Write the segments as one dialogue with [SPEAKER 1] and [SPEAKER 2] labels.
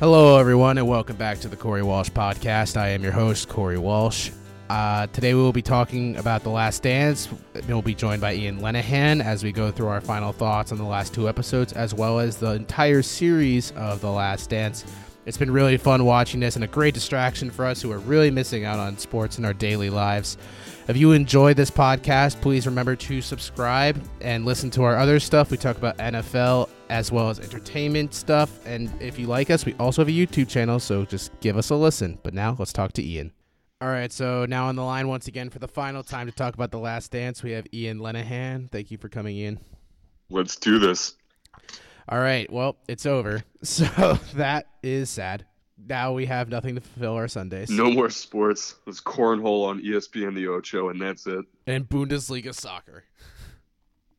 [SPEAKER 1] Hello, everyone, and welcome back to the Corey Walsh podcast. I am your host, Corey Walsh. Uh, today we will be talking about The Last Dance. We'll be joined by Ian Lenahan as we go through our final thoughts on the last two episodes, as well as the entire series of The Last Dance. It's been really fun watching this and a great distraction for us who are really missing out on sports in our daily lives. If you enjoyed this podcast, please remember to subscribe and listen to our other stuff. We talk about NFL as well as entertainment stuff. And if you like us, we also have a YouTube channel, so just give us a listen. But now let's talk to Ian. All right, so now on the line once again for the final time to talk about The Last Dance, we have Ian Lenahan. Thank you for coming in.
[SPEAKER 2] Let's do this.
[SPEAKER 1] All right, well, it's over. So that is sad. Now we have nothing to fulfill our Sundays.
[SPEAKER 2] No more sports. There's cornhole on ESPN the Ocho, and that's it.
[SPEAKER 1] And Bundesliga soccer.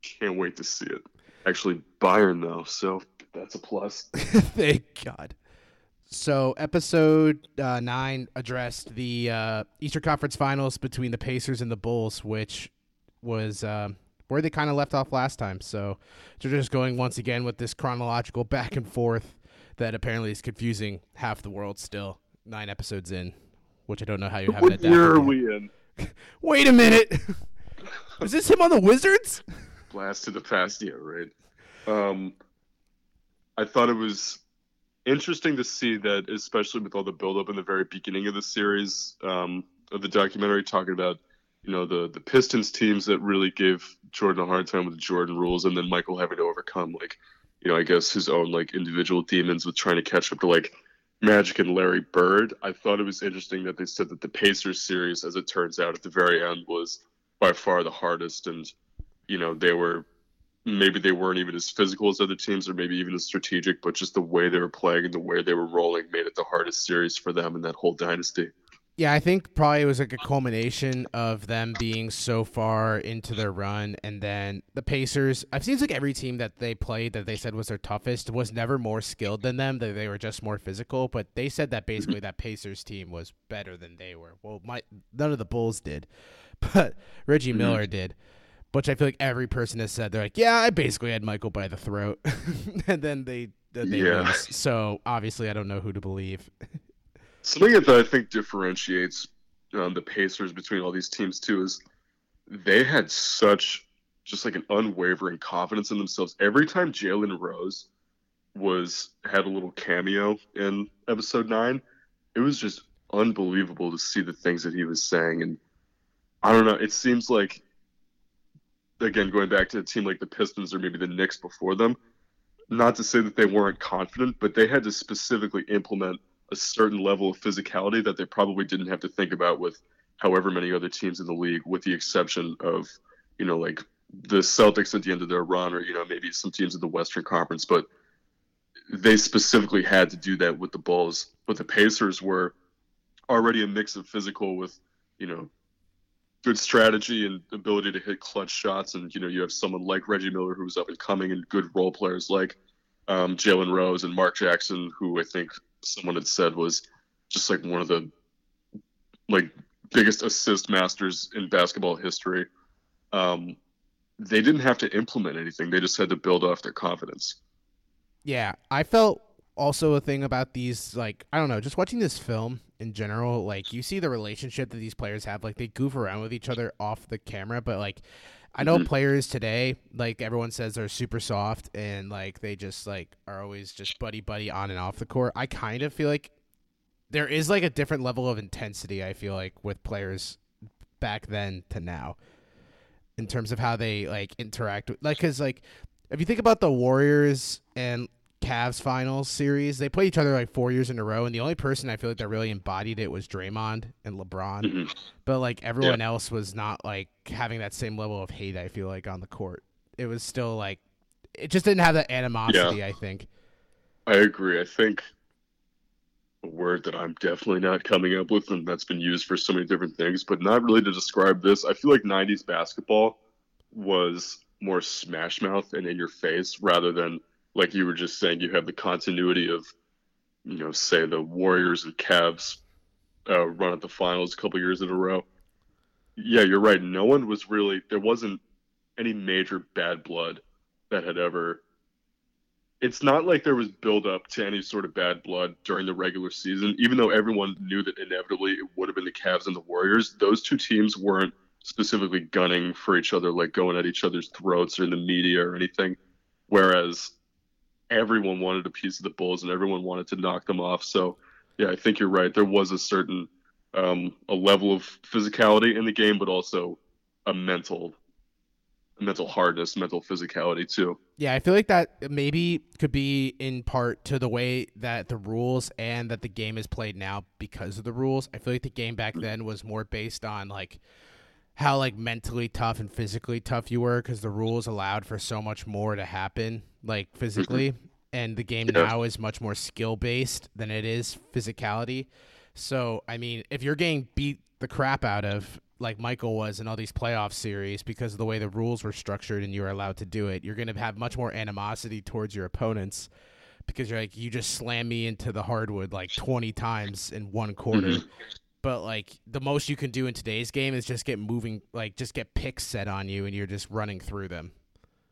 [SPEAKER 2] Can't wait to see it. Actually, Bayern though, so that's a plus.
[SPEAKER 1] Thank God. So, episode uh, nine addressed the uh, Eastern Conference Finals between the Pacers and the Bulls, which was um where they kind of left off last time. So, they're just going once again with this chronological back and forth that apparently is confusing half the world still. Nine episodes in, which I don't know how you haven't
[SPEAKER 2] what year are we in?
[SPEAKER 1] Wait a minute. Is this him on the Wizards?
[SPEAKER 2] Blast to the past, year, right. Um, I thought it was interesting to see that, especially with all the buildup in the very beginning of the series, um, of the documentary, talking about you know the the Pistons teams that really gave Jordan a hard time with the Jordan rules, and then Michael having to overcome like you know I guess his own like individual demons with trying to catch up to like Magic and Larry Bird. I thought it was interesting that they said that the Pacers series, as it turns out, at the very end was by far the hardest, and you know they were maybe they weren't even as physical as other teams, or maybe even as strategic, but just the way they were playing and the way they were rolling made it the hardest series for them in that whole dynasty.
[SPEAKER 1] Yeah, I think probably it was like a culmination of them being so far into their run, and then the Pacers. It seems like every team that they played that they said was their toughest was never more skilled than them. That they were just more physical. But they said that basically that Pacers team was better than they were. Well, my none of the Bulls did, but Reggie
[SPEAKER 2] Mhm.
[SPEAKER 1] Miller did. Which I feel like every person has said they're like, yeah, I basically had Michael by the throat, and then they then they
[SPEAKER 2] Yeah.
[SPEAKER 1] lose. So obviously, I don't know who to believe.
[SPEAKER 2] Something that I think differentiates um, the Pacers between all these teams too is they had such just like an unwavering confidence in themselves. Every time Jalen Rose was had a little cameo in episode nine, it was just unbelievable to see the things that he was saying. And I don't know, it seems like again going back to a team like the Pistons or maybe the Knicks before them. Not to say that they weren't confident, but they had to specifically implement a certain level of physicality that they probably didn't have to think about with however many other teams in the league, with the exception of, you know, like the Celtics at the end of their run, or you know maybe some teams in the Western Conference. But they specifically had to do that with the Bulls. But the Pacers were already a mix of physical with, you know, good strategy and ability to hit clutch shots. And you know, you have someone like Reggie Miller who's up and coming, and good role players like um, Jalen Rose and Mark Jackson, who I think someone had said was just like one of the like biggest assist masters in basketball history. Um, they didn't have to implement anything; they just had to build off their confidence.
[SPEAKER 1] Yeah, I felt also a thing about these like I don't know, just watching this film in general, like you see the relationship that these players have, like they goof around with each other off the camera, but like I know
[SPEAKER 2] Mhm.
[SPEAKER 1] players today, like everyone says they're super soft and like they just like are always just buddy buddy on and off the court. I kind of feel like there is like a different level of intensity I feel like with players back then to now in terms of how they like interact with like cuz like if you think about the Warriors and Cavs finals series, they played each other like four years in a row, and the only person I feel like that really embodied it was Draymond and LeBron.
[SPEAKER 2] Mhm.
[SPEAKER 1] But like everyone else was not like having that same level of hate. I feel like on the court, it was still like it just didn't have that animosity. I think.
[SPEAKER 2] I agree. I think a word that I'm definitely not coming up with, and that's been used for so many different things, but not really to describe this. I feel like '90s basketball was more smash mouth and in your face rather than like you were just saying. You have the continuity of, you know, say the Warriors and Cavs uh, run at the finals a couple years in a row. Yeah, you're right. No one was really there wasn't any major bad blood that had ever it's not like there was build up to any sort of bad blood during the regular season, even though everyone knew that inevitably it would have been the Cavs and the Warriors. Those two teams weren't specifically gunning for each other, like going at each other's throats or in the media or anything. Whereas everyone wanted a piece of the Bulls and everyone wanted to knock them off. So, yeah, I think you're right. There was a certain um, a level of physicality in the game, but also a mental mental hardness, mental physicality too.
[SPEAKER 1] Yeah, I feel like that maybe could be in part to the way that the rules and that the game is played now because of the rules. I feel like the game back then was more based on like how like mentally tough and physically tough you were because the rules allowed for so much more to happen like physically mm-hmm. and the game yeah. now is much more skill based than it is physicality so i mean if you're getting beat the crap out of like michael was in all these playoff series because of the way the rules were structured and you were allowed to do it you're going to have much more animosity towards your opponents because you're like you just slam me into the hardwood like 20 times in one quarter mm-hmm but like the most you can do in today's game is just get moving like just get picks set on you and you're just running through them.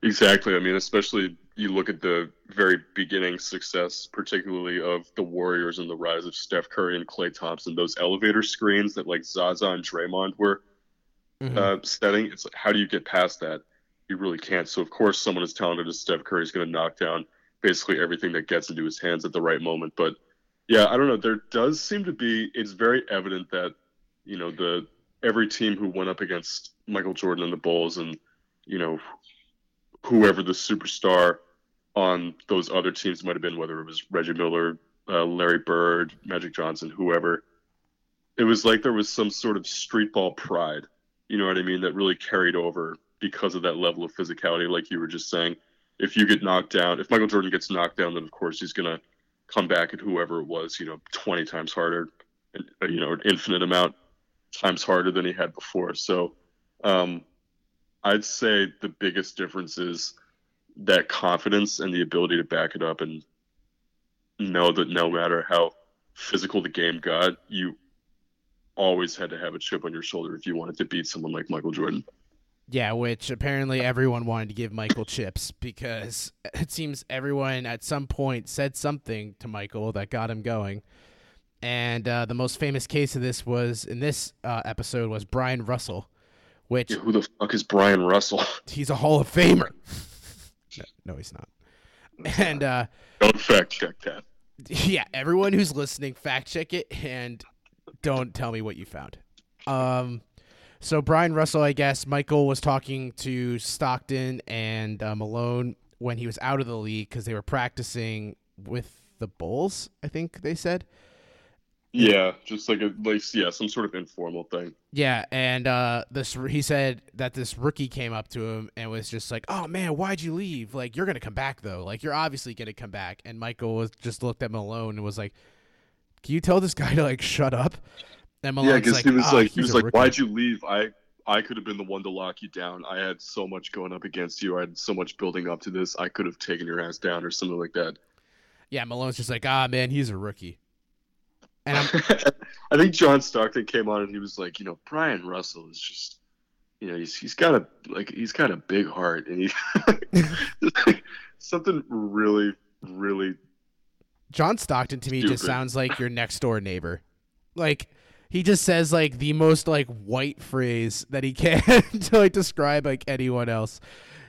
[SPEAKER 2] Exactly. I mean especially you look at the very beginning success particularly of the warriors and the rise of steph curry and klay thompson those elevator screens that like zaza and draymond were mm-hmm. uh, setting it's like how do you get past that? You really can't. So of course someone as talented as steph curry is going to knock down basically everything that gets into his hands at the right moment. But yeah, I don't know. There does seem to be. It's very evident that you know the every team who went up against Michael Jordan and the Bulls, and you know whoever the superstar on those other teams might have been, whether it was Reggie Miller, uh, Larry Bird, Magic Johnson, whoever. It was like there was some sort of street ball pride, you know what I mean, that really carried over because of that level of physicality, like you were just saying. If you get knocked down, if Michael Jordan gets knocked down, then of course he's gonna come back at whoever it was, you know, 20 times harder, uh, you know, an infinite amount times harder than he had before. So um, I'd say the biggest difference is that confidence and the ability to back it up and know that no matter how physical the game got, you always had to have a chip on your shoulder if you wanted to beat someone like Michael Jordan.
[SPEAKER 1] Yeah, which apparently everyone wanted to give Michael chips because it seems everyone at some point said something to Michael that got him going. And uh, the most famous case of this was in this uh, episode was Bryon Russell, which
[SPEAKER 2] yeah, who the fuck is Bryon Russell?
[SPEAKER 1] He's a Hall of Famer. no, he's not. And uh,
[SPEAKER 2] don't fact check that.
[SPEAKER 1] Yeah, everyone who's listening, fact check it and don't tell me what you found. Um, so Bryon Russell, I guess Michael was talking to Stockton and uh, Malone when he was out of the league because they were practicing with the Bulls. I think they said.
[SPEAKER 2] Yeah, just like a like yeah, some sort of informal thing.
[SPEAKER 1] Yeah, and uh, this he said that this rookie came up to him and was just like, "Oh man, why'd you leave? Like you're gonna come back though. Like you're obviously gonna come back." And Michael was just looked at Malone and was like, "Can you tell this guy to like shut up?"
[SPEAKER 2] And Malone's yeah, because like, he was oh, like, he was like, rookie. "Why'd you leave? I I could have been the one to lock you down. I had so much going up against you. I had so much building up to this. I could have taken your ass down or something like that."
[SPEAKER 1] Yeah, Malone's just like, "Ah, man, he's a rookie."
[SPEAKER 2] And i think John Stockton came on and he was like, you know, Bryon Russell is just, you know, he's he's got a like he's got a big heart and he something really really.
[SPEAKER 1] John Stockton to me stupid. just sounds like your next door neighbor. Like he just says like the most like white phrase that he can to like describe like anyone else.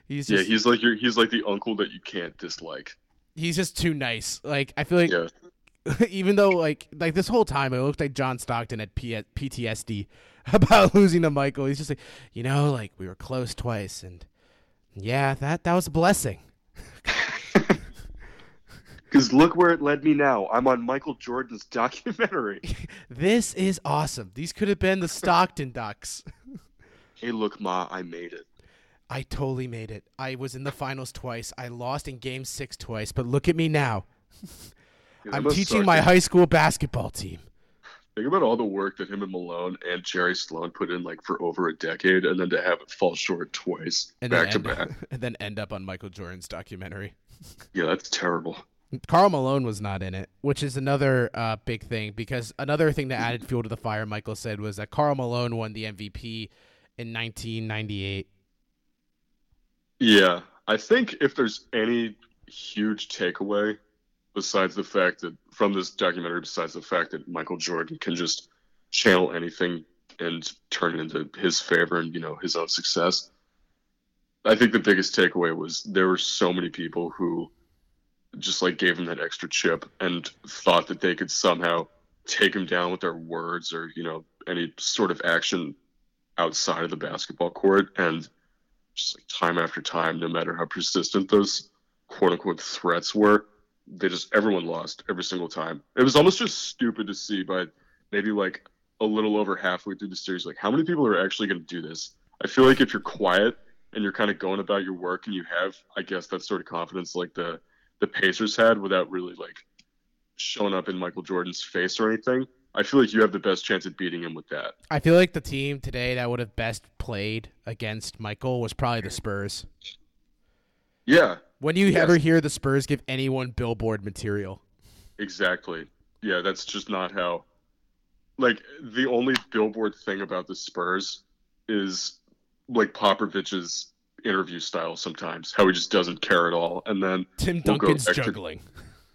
[SPEAKER 2] He's just, yeah, he's like your he's like the uncle that you can't dislike.
[SPEAKER 1] He's just too nice. Like I feel like yeah. even though like like this whole time it looked like John Stockton had P- PTSD about losing to Michael. He's just like, you know, like we were close twice, and yeah, that that was a blessing.
[SPEAKER 2] Because look where it led me now. I'm on Michael Jordan's documentary.
[SPEAKER 1] this is awesome. These could have been the Stockton Ducks.
[SPEAKER 2] hey, look, Ma, I made it.
[SPEAKER 1] I totally made it. I was in the finals twice. I lost in game six twice, but look at me now. I'm teaching my high school basketball team.
[SPEAKER 2] Think about all the work that him and Malone and Jerry Sloan put in like for over a decade and then to have it fall short twice and back to back.
[SPEAKER 1] And then end up on Michael Jordan's documentary.
[SPEAKER 2] yeah, that's terrible.
[SPEAKER 1] Karl Malone was not in it, which is another uh, big thing because another thing that added fuel to the fire, Michael said, was that Karl Malone won the MVP in 1998.
[SPEAKER 2] Yeah, I think if there's any huge takeaway besides the fact that from this documentary, besides the fact that Michael Jordan can just channel anything and turn it into his favor and you know his own success. I think the biggest takeaway was there were so many people who just like gave him that extra chip and thought that they could somehow take him down with their words or you know any sort of action outside of the basketball court. And just like time after time no matter how persistent those quote unquote threats were they just everyone lost every single time. It was almost just stupid to see but maybe like a little over halfway through the series like how many people are actually going to do this? I feel like if you're quiet and you're kind of going about your work and you have i guess that sort of confidence like the the pacers had without really like showing up in michael jordan's face or anything I feel like you have the best chance at beating him with that.
[SPEAKER 1] I feel like the team today that would have best played against Michael was probably the Spurs.
[SPEAKER 2] Yeah.
[SPEAKER 1] When do you yes. ever hear the Spurs give anyone billboard material?
[SPEAKER 2] Exactly. Yeah, that's just not how. Like the only billboard thing about the Spurs is like Popovich's interview style sometimes, how he just doesn't care at all, and then
[SPEAKER 1] Tim we'll Duncan's juggling.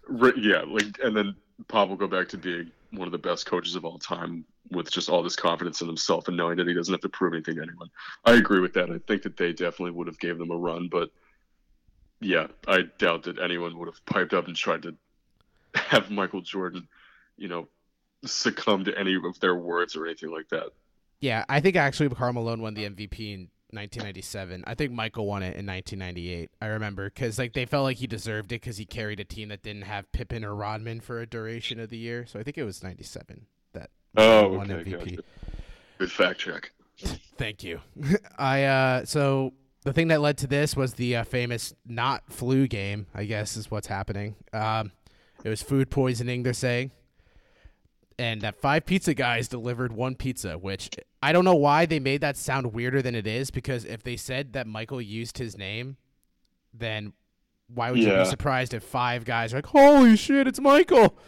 [SPEAKER 2] To, yeah, like and then Pop will go back to being one of the best coaches of all time with just all this confidence in himself and knowing that he doesn't have to prove anything to anyone. I agree with that. I think that they definitely would have gave them a run, but yeah, I doubt that anyone would have piped up and tried to have Michael Jordan, you know, succumb to any of their words or anything like that.
[SPEAKER 1] Yeah, I think actually Karl Malone won the MVP in 1997. I think Michael won it in 1998. I remember because like they felt like he deserved it because he carried a team that didn't have Pippen or Rodman for a duration of the year. So I think it was 97 that
[SPEAKER 2] oh, won okay, MVP. Gotcha. Good fact check.
[SPEAKER 1] Thank you. I uh so the thing that led to this was the uh, famous not flu game. I guess is what's happening. Um, it was food poisoning. They're saying and that five pizza guys delivered one pizza, which I don't know why they made that sound weirder than it is. Because if they said that Michael used his name, then why would yeah. you be surprised if five guys are like, "Holy shit, it's Michael"?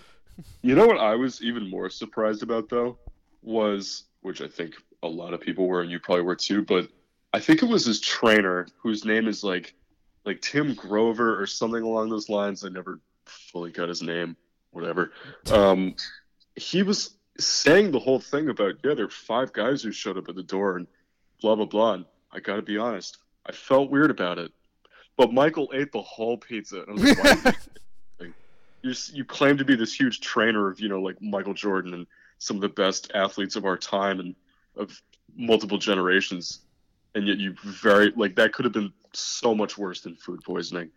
[SPEAKER 2] You know what I was even more surprised about though was, which I think a lot of people were, and you probably were too, but I think it was his trainer whose name is like like Tim Grover or something along those lines. I never fully got his name, whatever. Um, he was saying the whole thing about yeah, there are five guys who showed up at the door and blah blah blah. And I got to be honest, I felt weird about it. But Michael ate the whole pizza. And I was like, you, you claim to be this huge trainer of you know like Michael Jordan and some of the best athletes of our time and of multiple generations, and yet you very like that could have been so much worse than food poisoning.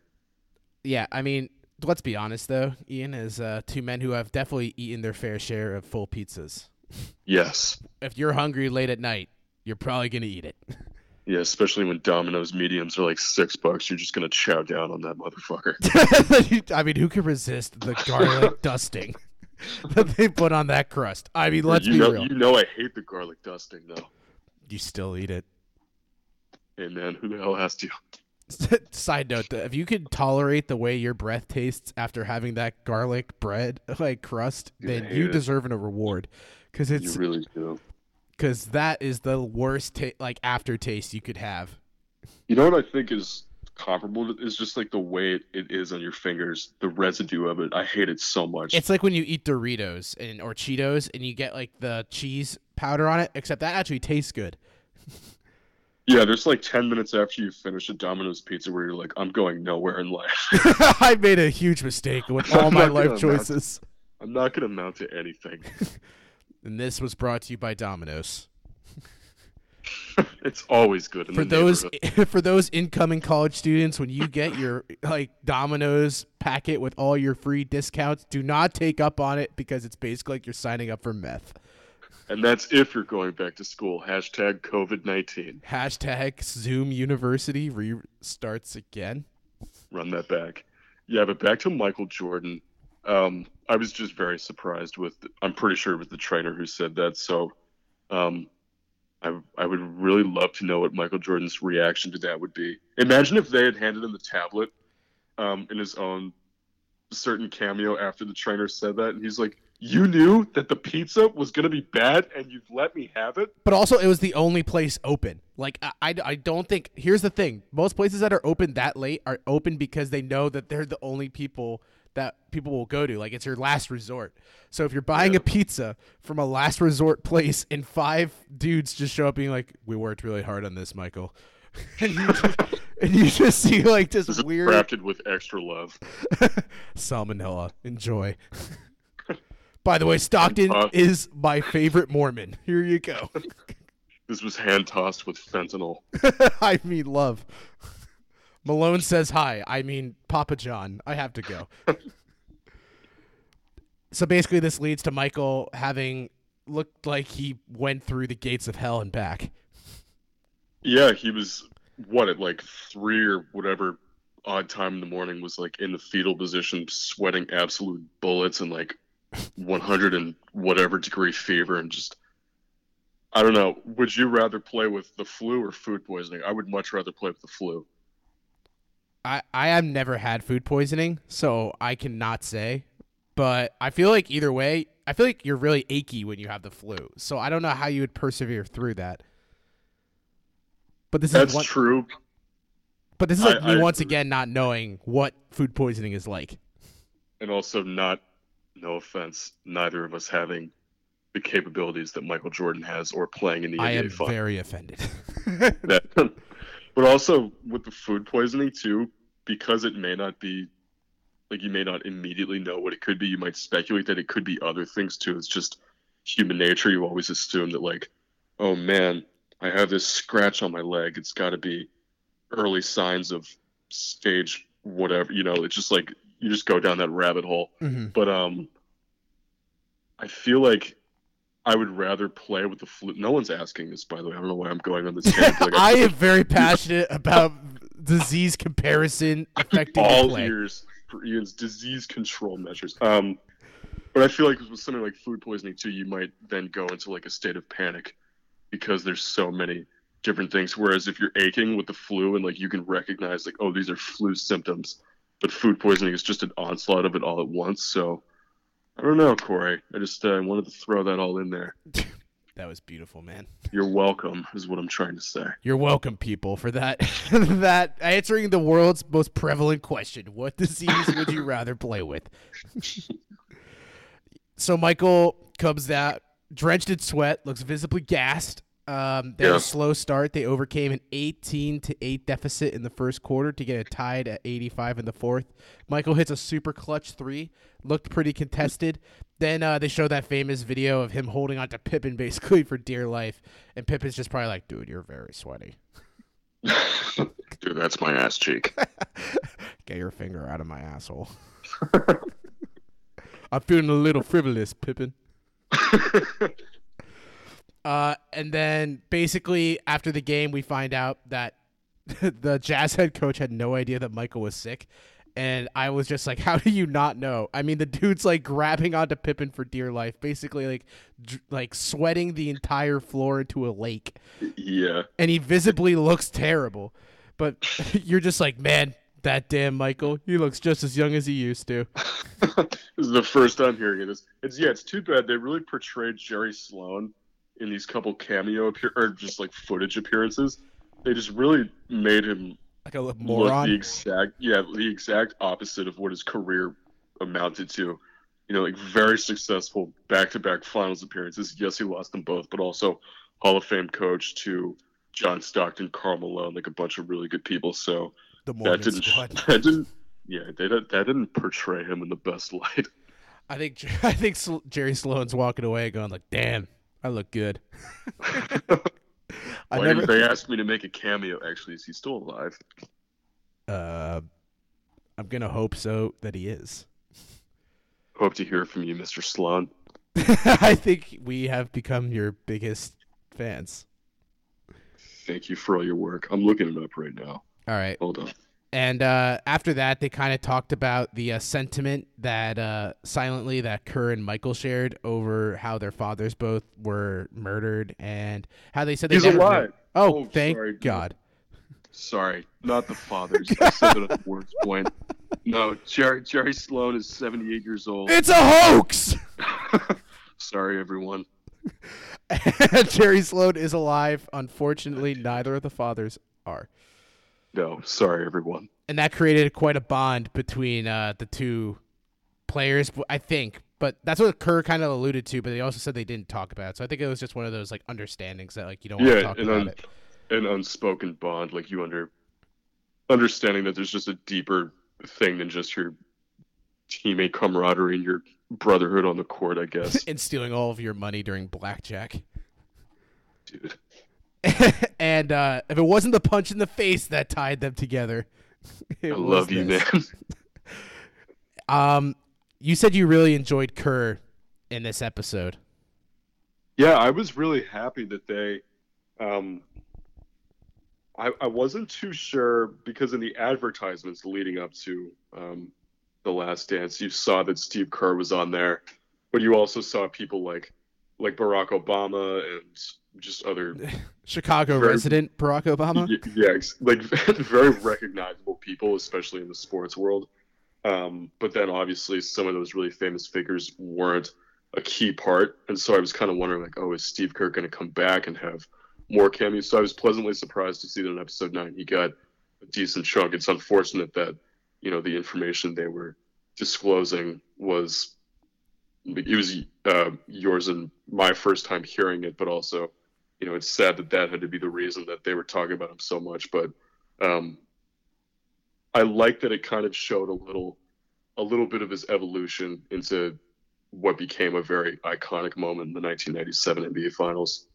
[SPEAKER 1] Yeah, I mean, let's be honest though, Ian, is uh, two men who have definitely eaten their fair share of full pizzas.
[SPEAKER 2] Yes.
[SPEAKER 1] if you're hungry late at night, you're probably gonna eat it.
[SPEAKER 2] Yeah, especially when Domino's mediums are like six bucks, you're just gonna chow down on that motherfucker.
[SPEAKER 1] I mean, who can resist the garlic dusting that they put on that crust? I mean, let's
[SPEAKER 2] you
[SPEAKER 1] be
[SPEAKER 2] know,
[SPEAKER 1] real.
[SPEAKER 2] You know, I hate the garlic dusting though.
[SPEAKER 1] You still eat it.
[SPEAKER 2] Hey man, who the hell asked you?
[SPEAKER 1] Side note: If you could tolerate the way your breath tastes after having that garlic bread like crust, then you it. deserve a reward because it's
[SPEAKER 2] you really do.
[SPEAKER 1] Because that is the worst ta- like aftertaste you could have.
[SPEAKER 2] You know what I think is comparable is just like the way it, it is on your fingers, the residue of it. I hate it so much.
[SPEAKER 1] It's like when you eat Doritos and or Cheetos and you get like the cheese powder on it, except that actually tastes good.
[SPEAKER 2] Yeah, there's like 10 minutes after you finish a Domino's pizza where you're like, I'm going nowhere in life.
[SPEAKER 1] I made a huge mistake with all my life choices.
[SPEAKER 2] To, I'm not going to amount to anything.
[SPEAKER 1] and this was brought to you by Domino's.
[SPEAKER 2] it's always good
[SPEAKER 1] for those for those incoming college students when you get your like Domino's packet with all your free discounts do not take up on it because it's basically like you're signing up for meth
[SPEAKER 2] and that's if you're going back to school. Hashtag COVID 19.
[SPEAKER 1] Hashtag Zoom University restarts again.
[SPEAKER 2] Run that back. Yeah, but back to Michael Jordan. Um, I was just very surprised with, I'm pretty sure it was the trainer who said that. So um, I, I would really love to know what Michael Jordan's reaction to that would be. Imagine if they had handed him the tablet um, in his own certain cameo after the trainer said that. And he's like, You knew that the pizza was gonna be bad, and you've let me have it.
[SPEAKER 1] But also, it was the only place open. Like, I, I, I don't think. Here's the thing: most places that are open that late are open because they know that they're the only people that people will go to. Like, it's your last resort. So if you're buying
[SPEAKER 2] Yeah.
[SPEAKER 1] a pizza from a last resort place, and five dudes just show up being like, "We worked really hard on this, Michael," and you just, and you just see like this,
[SPEAKER 2] This is
[SPEAKER 1] weird
[SPEAKER 2] crafted with extra love.
[SPEAKER 1] salmonella. Enjoy. By the way, Stockton is my favorite Mormon. Here you go.
[SPEAKER 2] This was hand tossed with fentanyl.
[SPEAKER 1] I mean, love. Malone says hi. I mean, Papa John. I have to go. so basically, this leads to Michael having looked like he went through the gates of hell and back.
[SPEAKER 2] Yeah, he was what at like three or whatever odd time in the morning was like in the fetal position, sweating absolute bullets and like 100 and whatever degree fever, and just I don't know. Would you rather play with the flu or food poisoning? I would much rather play with the flu.
[SPEAKER 1] I I have never had food poisoning, so I cannot say. But I feel like either way, I feel like you're really achy when you have the flu. So I don't know how you would persevere through that. But this
[SPEAKER 2] That's
[SPEAKER 1] is one,
[SPEAKER 2] true.
[SPEAKER 1] but this is like
[SPEAKER 2] I-
[SPEAKER 1] me
[SPEAKER 2] I
[SPEAKER 1] once
[SPEAKER 2] agree.
[SPEAKER 1] again not knowing what food poisoning is like.
[SPEAKER 2] and also not no offense neither of us having the capabilities that michael jordan has or playing in the
[SPEAKER 1] I
[SPEAKER 2] nba
[SPEAKER 1] am
[SPEAKER 2] finals.
[SPEAKER 1] very offended.
[SPEAKER 2] that but also with the food poisoning too because it may not be like you may not immediately know what it could be you might speculate that it could be other things too it's just human nature you always assume that like oh man i have this scratch on my leg it's got to be early signs of stage whatever you know it's just like you just go down that rabbit hole
[SPEAKER 1] Mhm.
[SPEAKER 2] but um i feel like i would rather play with the flu no one's asking this by the way i don't know why i'm going on this tangent, like,
[SPEAKER 1] I am very passionate about disease comparison affecting
[SPEAKER 2] all ears for Ian's disease control measures. Um, but I feel like with something like food poisoning too, you might then go into like a state of panic because there's so many different things. Whereas if you're aching with the flu and like you can recognize like, oh, these are flu symptoms, but food poisoning is just an onslaught of it all at once. So I don't know, Corey. I just uh, wanted to throw that all in there.
[SPEAKER 1] That was beautiful, man.
[SPEAKER 2] You're welcome, is what I'm trying to say.
[SPEAKER 1] You're welcome, people, for that. that answering the world's most prevalent question: What disease would you rather play with? so Michael comes out drenched in sweat, looks visibly gassed. Um, they had a slow start. They overcame an 18 to eight deficit in the first quarter to get it tied at 85 in the fourth. Michael hits a super clutch three. Looked pretty contested. Then uh, they show that famous video of him holding onto Pippen basically for dear life, and Pippen's just probably like, "Dude, you're very sweaty.
[SPEAKER 2] Dude, that's my ass cheek.
[SPEAKER 1] Get your finger out of my asshole." I'm feeling a little frivolous, Pippen. Uh, and then basically after the game, we find out that the Jazz head coach had no idea that Michael was sick. And I was just like, how do you not know? I mean, the dude's like grabbing onto Pippen for dear life, basically like dr- like sweating the entire floor into a lake.
[SPEAKER 2] yeah.
[SPEAKER 1] And he visibly looks terrible. But you're just like, man, that damn Michael, he looks just as young as he used to.
[SPEAKER 2] this is the first time hearing this. It's yeah, it's too bad they really portrayed Jerry Sloan in these couple cameo appear or just like footage appearances. They just really made him
[SPEAKER 1] Like a
[SPEAKER 2] look the exact yeah the exact opposite of what his career amounted to. You know, like very successful back-to-back finals appearances. Yes, he lost them both, but also Hall of Fame coach to John Stockton, Karl Malone, like a bunch of really good people. So
[SPEAKER 1] the
[SPEAKER 2] that didn't
[SPEAKER 1] squad.
[SPEAKER 2] that didn't yeah they didn't, that didn't portray him in the best light.
[SPEAKER 1] I think I think Jerry Sloan's walking away, going like, "Damn, I look good." I
[SPEAKER 2] Why
[SPEAKER 1] never.
[SPEAKER 2] did they ask me to make a cameo? Actually, is he still alive?
[SPEAKER 1] Uh, I'm gonna hope so that he is.
[SPEAKER 2] Hope to hear from you, Mr. Sloan.
[SPEAKER 1] I think we have become your biggest fans.
[SPEAKER 2] Thank you for all your work. I'm looking it up right now.
[SPEAKER 1] All right,
[SPEAKER 2] Hold on.
[SPEAKER 1] And uh, after that, they kind of talked about the uh, sentiment that uh, silently that Kerr and Michael shared over how their fathers both were murdered and how they said they
[SPEAKER 2] He's alive.
[SPEAKER 1] Oh,
[SPEAKER 2] Oh,
[SPEAKER 1] thank
[SPEAKER 2] sorry.
[SPEAKER 1] God.
[SPEAKER 2] Sorry, not the fathers. I said it at the worst point. No, Jerry Jerry Sloan is 78 years old.
[SPEAKER 1] It's a hoax.
[SPEAKER 2] Sorry, everyone.
[SPEAKER 1] Jerry Sloan is alive. Unfortunately, neither of the fathers are.
[SPEAKER 2] No, sorry, everyone.
[SPEAKER 1] And that created quite a bond between uh, the two players, I think. But that's what Kerr kind of alluded to. But they also said they didn't talk about it. So I think it was just one of those like understandings that like you don't want to talk
[SPEAKER 2] an,
[SPEAKER 1] about
[SPEAKER 2] un-
[SPEAKER 1] it.
[SPEAKER 2] an unspoken bond, like you under understanding that there's just a deeper thing than just your teammate camaraderie and your brotherhood on the court, I guess.
[SPEAKER 1] and stealing all of your money during blackjack.
[SPEAKER 2] Dude.
[SPEAKER 1] and uh, if it wasn't the punch in the face that tied them together, it
[SPEAKER 2] I love you,
[SPEAKER 1] this.
[SPEAKER 2] man.
[SPEAKER 1] Um, you said you really enjoyed Kerr in this episode.
[SPEAKER 2] Yeah, I was really happy that they. Um, I I wasn't too sure because in the advertisements leading up to um, the Last Dance, you saw that Steve Kerr was on there, but you also saw people like like Barack Obama and just other
[SPEAKER 1] Chicago
[SPEAKER 2] Very-
[SPEAKER 1] resident Barack Obama.
[SPEAKER 2] Yeah, like very recognizable people, especially in the sports world. Um, but then obviously some of those really famous figures weren't a key part, and so I was kind of wondering, like, oh, is Steve Kerr going to come back and have more cameos? So I was pleasantly surprised to see that in episode nine he got a decent chunk. It's unfortunate that you know the information they were disclosing was it was uh, yours and my first time hearing it, but also you know, it's sad that that had to be the reason that they were talking about him so much. But um, I like that it kind of showed a little, a little bit of his evolution into what became a very iconic moment in the 1997 NBA Finals.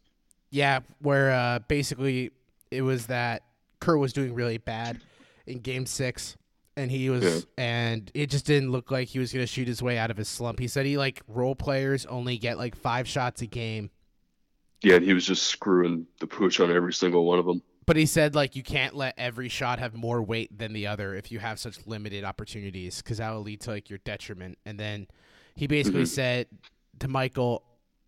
[SPEAKER 1] Yeah, where uh, basically it was that Kerr was doing really bad in Game Six, and he was,
[SPEAKER 2] Yeah.
[SPEAKER 1] and it just didn't look like he was going to shoot his way out of his slump. He said he like role players only get like five shots a game,
[SPEAKER 2] Yeah, and he was just screwing the pooch on every single one of them.
[SPEAKER 1] but he said like you can't let every shot have more weight than the other if you have such limited opportunities because that will lead to like your detriment. And then he basically
[SPEAKER 2] Mhm.
[SPEAKER 1] said to Michael,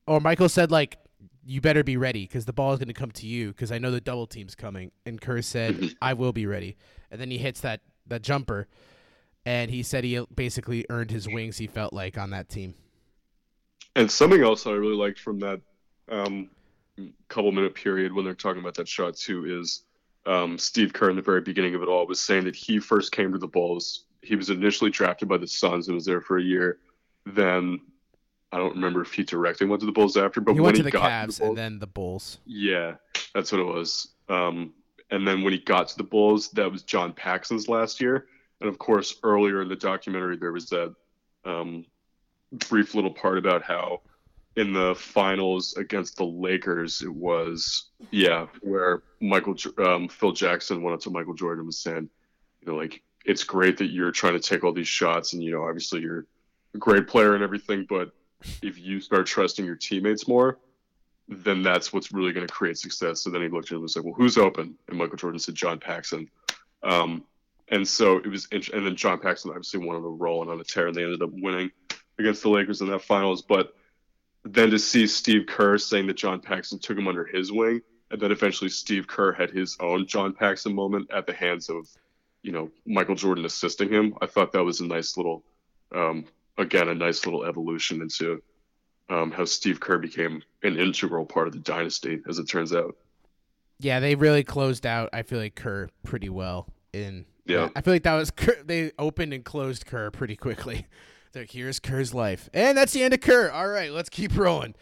[SPEAKER 1] or Michael said like you better be ready because the ball is going to come to you because I know the double team's coming. And Kerr said
[SPEAKER 2] Mhm.
[SPEAKER 1] I will be ready. And then he hits that that jumper, and he said he basically earned his wings. He felt like on that team.
[SPEAKER 2] And something else that I really liked from that um, couple minute period when they're talking about that shot too is um, Steve Kerr in the very beginning of it all was saying that he first came to the Bulls. He was initially drafted by the Suns and was there for a year. Then I don't remember if he directly went to the Bulls after, but
[SPEAKER 1] he
[SPEAKER 2] when
[SPEAKER 1] went
[SPEAKER 2] he
[SPEAKER 1] to the
[SPEAKER 2] got
[SPEAKER 1] Cavs
[SPEAKER 2] to the Bulls,
[SPEAKER 1] and then the Bulls.
[SPEAKER 2] yeah, that's what it was. Um, and then when he got to the Bulls, that was John Paxson's last year. And of course, earlier in the documentary, there was that um, brief little part about how in the finals against the Lakers, it was, yeah, where Michael, um, Phil Jackson went up to Michael Jordan and was saying, you know, like, it's great that you're trying to take all these shots and, you know, obviously you're a great player and everything, but if you start trusting your teammates more, then that's what's really going to create success. So then he looked at him and was like, well, who's open? And Michael Jordan said John Paxson. Um, and so it was, int- and then John Paxson obviously went on a roll and on a tear, and they ended up winning against the Lakers in that finals. But then to see Steve Kerr saying that John Paxson took him under his wing, and then eventually Steve Kerr had his own John Paxson moment at the hands of, you know, Michael Jordan assisting him. I thought that was a nice little, um, again, a nice little evolution into um, how Steve Kerr became an integral part of the dynasty, as it turns out.
[SPEAKER 1] Yeah, they really closed out. I feel like Kerr pretty well in.
[SPEAKER 2] Yeah.
[SPEAKER 1] I feel like that was Kerr, they opened and closed Kerr pretty quickly. They're like, here's Kerr's life, and that's the end of Kerr. All right, let's keep rolling.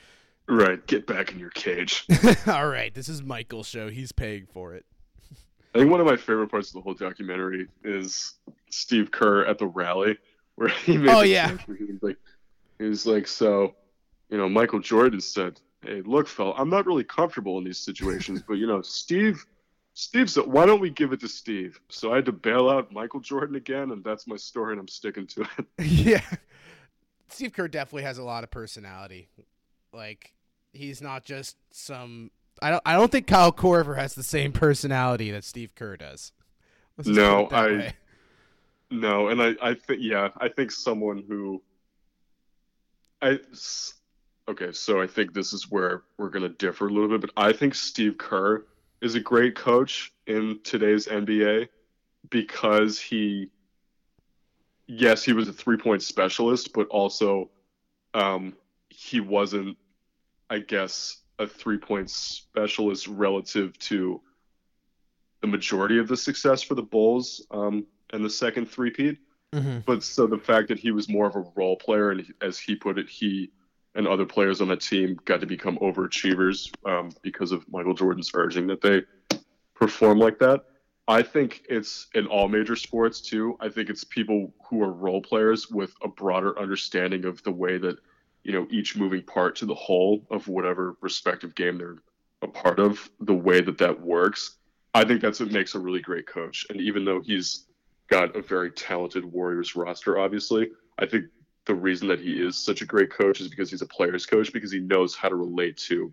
[SPEAKER 2] Right, get back in your cage.
[SPEAKER 1] All right, this is Michael's show. He's paying for it.
[SPEAKER 2] I think one of my favorite parts of the whole documentary is Steve Kerr at the rally, where he made.
[SPEAKER 1] Oh, yeah.
[SPEAKER 2] He was like, he was like, so, you know, Michael Jordan said, "Hey, look, fella, I'm not really comfortable in these situations, but you know, Steve, Steve said, why don't we give it to Steve? So I had to bail out Michael Jordan again, and that's my story, and I'm sticking to it.
[SPEAKER 1] yeah, Steve Kerr definitely has a lot of personality. Like he's not just some. I don't. I don't think Kyle Korver has the same personality that Steve Kerr does.
[SPEAKER 2] No,
[SPEAKER 1] put it that
[SPEAKER 2] I-
[SPEAKER 1] way.
[SPEAKER 2] No, and I, I think, yeah, I think someone who, I, okay, so I think this is where we're going to differ a little bit, but I think Steve Kerr is a great coach in today's NBA because he, yes, he was a three point specialist, but also, um, he wasn't, I guess, a three point specialist relative to the majority of the success for the Bulls um, and the second three-peat.
[SPEAKER 1] Mm-hmm.
[SPEAKER 2] But so the fact that he was more of a role player, and as he put it, he and other players on that team got to become overachievers um, because of Michael Jordan's urging that they perform like that. I think it's in all major sports too. I think it's people who are role players with a broader understanding of the way that you know each moving part to the whole of whatever respective game they're a part of, the way that that works. I think that's what makes a really great coach. And even though he's got a very talented Warriors roster, obviously, I think the reason that he is such a great coach is because he's a player's coach because he knows how to relate to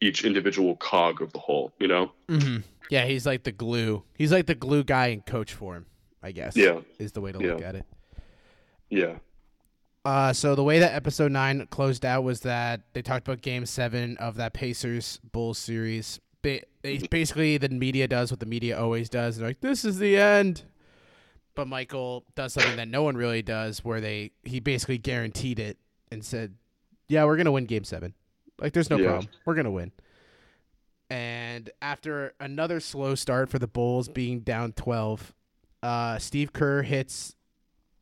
[SPEAKER 2] each individual cog of the whole. You know?
[SPEAKER 1] Mm-hmm. Yeah, he's like the glue. He's like the glue guy in coach form, I guess.
[SPEAKER 2] Yeah,
[SPEAKER 1] is the way to
[SPEAKER 2] Yeah.
[SPEAKER 1] look at it.
[SPEAKER 2] yeah,
[SPEAKER 1] Uh, so the way that episode nine closed out was that they talked about Game Seven of that Pacers Bulls series. They, they basically the media does what the media always does. They're like, "This is the end," but Michael does something that no one really does, where they he basically guaranteed it and said, "Yeah, we're gonna win Game Seven. Like, there's no
[SPEAKER 2] Yeah.
[SPEAKER 1] problem. We're gonna win." And after another slow start for the Bulls, being down twelve, uh, Steve Kerr hits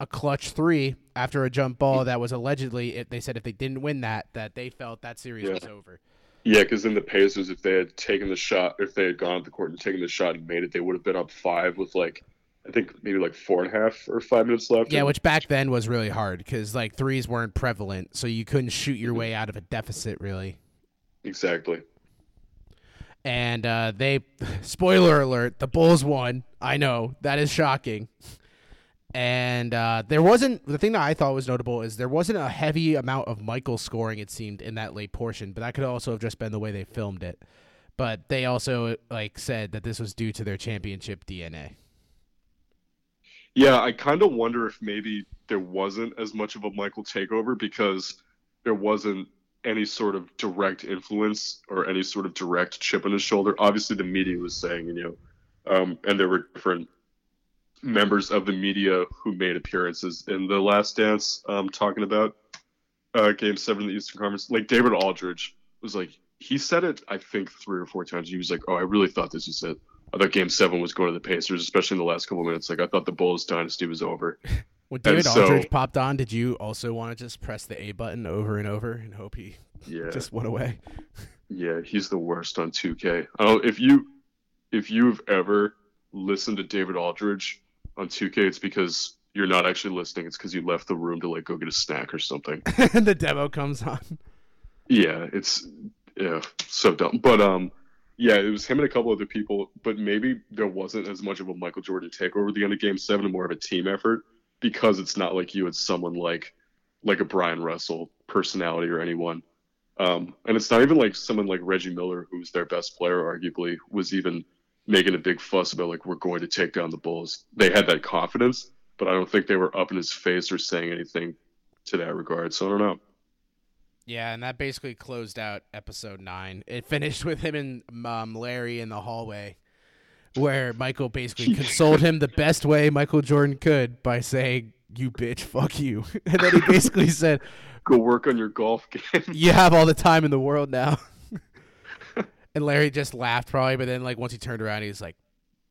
[SPEAKER 1] a clutch three after a jump ball that was allegedly if they said if they didn't win that that they felt that series
[SPEAKER 2] Yeah.
[SPEAKER 1] was over.
[SPEAKER 2] yeah. Because then the Pacers, if they had taken the shot, if they had gone up the court and taken the shot and made it, they would have been up five with like, I think maybe like four and a half or five minutes left.
[SPEAKER 1] Yeah, which back then was really hard because like threes weren't prevalent, so you couldn't shoot your way out of a deficit really.
[SPEAKER 2] exactly.
[SPEAKER 1] And uh, they, spoiler alert, the Bulls won. I know that is shocking. And uh, there wasn't the thing that I thought was notable is there wasn't a heavy amount of Michael scoring. It seemed in that late portion, but that could also have just been the way they filmed it. But they also like said that this was due to their championship DNA.
[SPEAKER 2] Yeah, I kind of wonder if maybe there wasn't as much of a Michael takeover because there wasn't any sort of direct influence or any sort of direct chip on his shoulder. Obviously, the media was saying, you know, um, and there were different members of the media who made appearances in the Last Dance um, talking about uh, Game Seven of the Eastern Conference. Like David Aldridge was like, he said it, I think, three or four times. He was like, "Oh, I really thought this was it." I thought Game Seven was going to the Pacers, especially in the last couple of minutes. Like I thought the Bulls dynasty was over.
[SPEAKER 1] When David
[SPEAKER 2] so-
[SPEAKER 1] Aldridge popped on, did you also want to just press the A button over and over and hope he
[SPEAKER 2] Yeah,
[SPEAKER 1] just went away?
[SPEAKER 2] yeah, he's the worst on 2K. I don't if you if you've ever listened to David Aldridge on 2K, it's because you're not actually listening. It's because you left the room to like go get a snack or something.
[SPEAKER 1] and the demo comes on.
[SPEAKER 2] Yeah, it's yeah, so dumb. But um, yeah, it was him and a couple other people. But maybe there wasn't as much of a Michael Jordan takeover at the end of Game Seven, and more of a team effort because it's not like you had someone like like a Bryon Russell personality or anyone. Um, and it's not even like someone like Reggie Miller, who's their best player, arguably, was even making a big fuss about like we're going to take down the Bulls. They had that confidence, but I don't think they were up in his face or saying anything to that regard. So I don't know.
[SPEAKER 1] Yeah, and that basically closed out episode nine. It finished with him and um, Larry in the hallway, where Michael basically consoled him the best way Michael Jordan could by saying, "You bitch, fuck you," and then he basically said,
[SPEAKER 2] Go work on your golf game.
[SPEAKER 1] "You have all the time in the world now." and Larry just laughed probably, but then like once he turned around, he's like,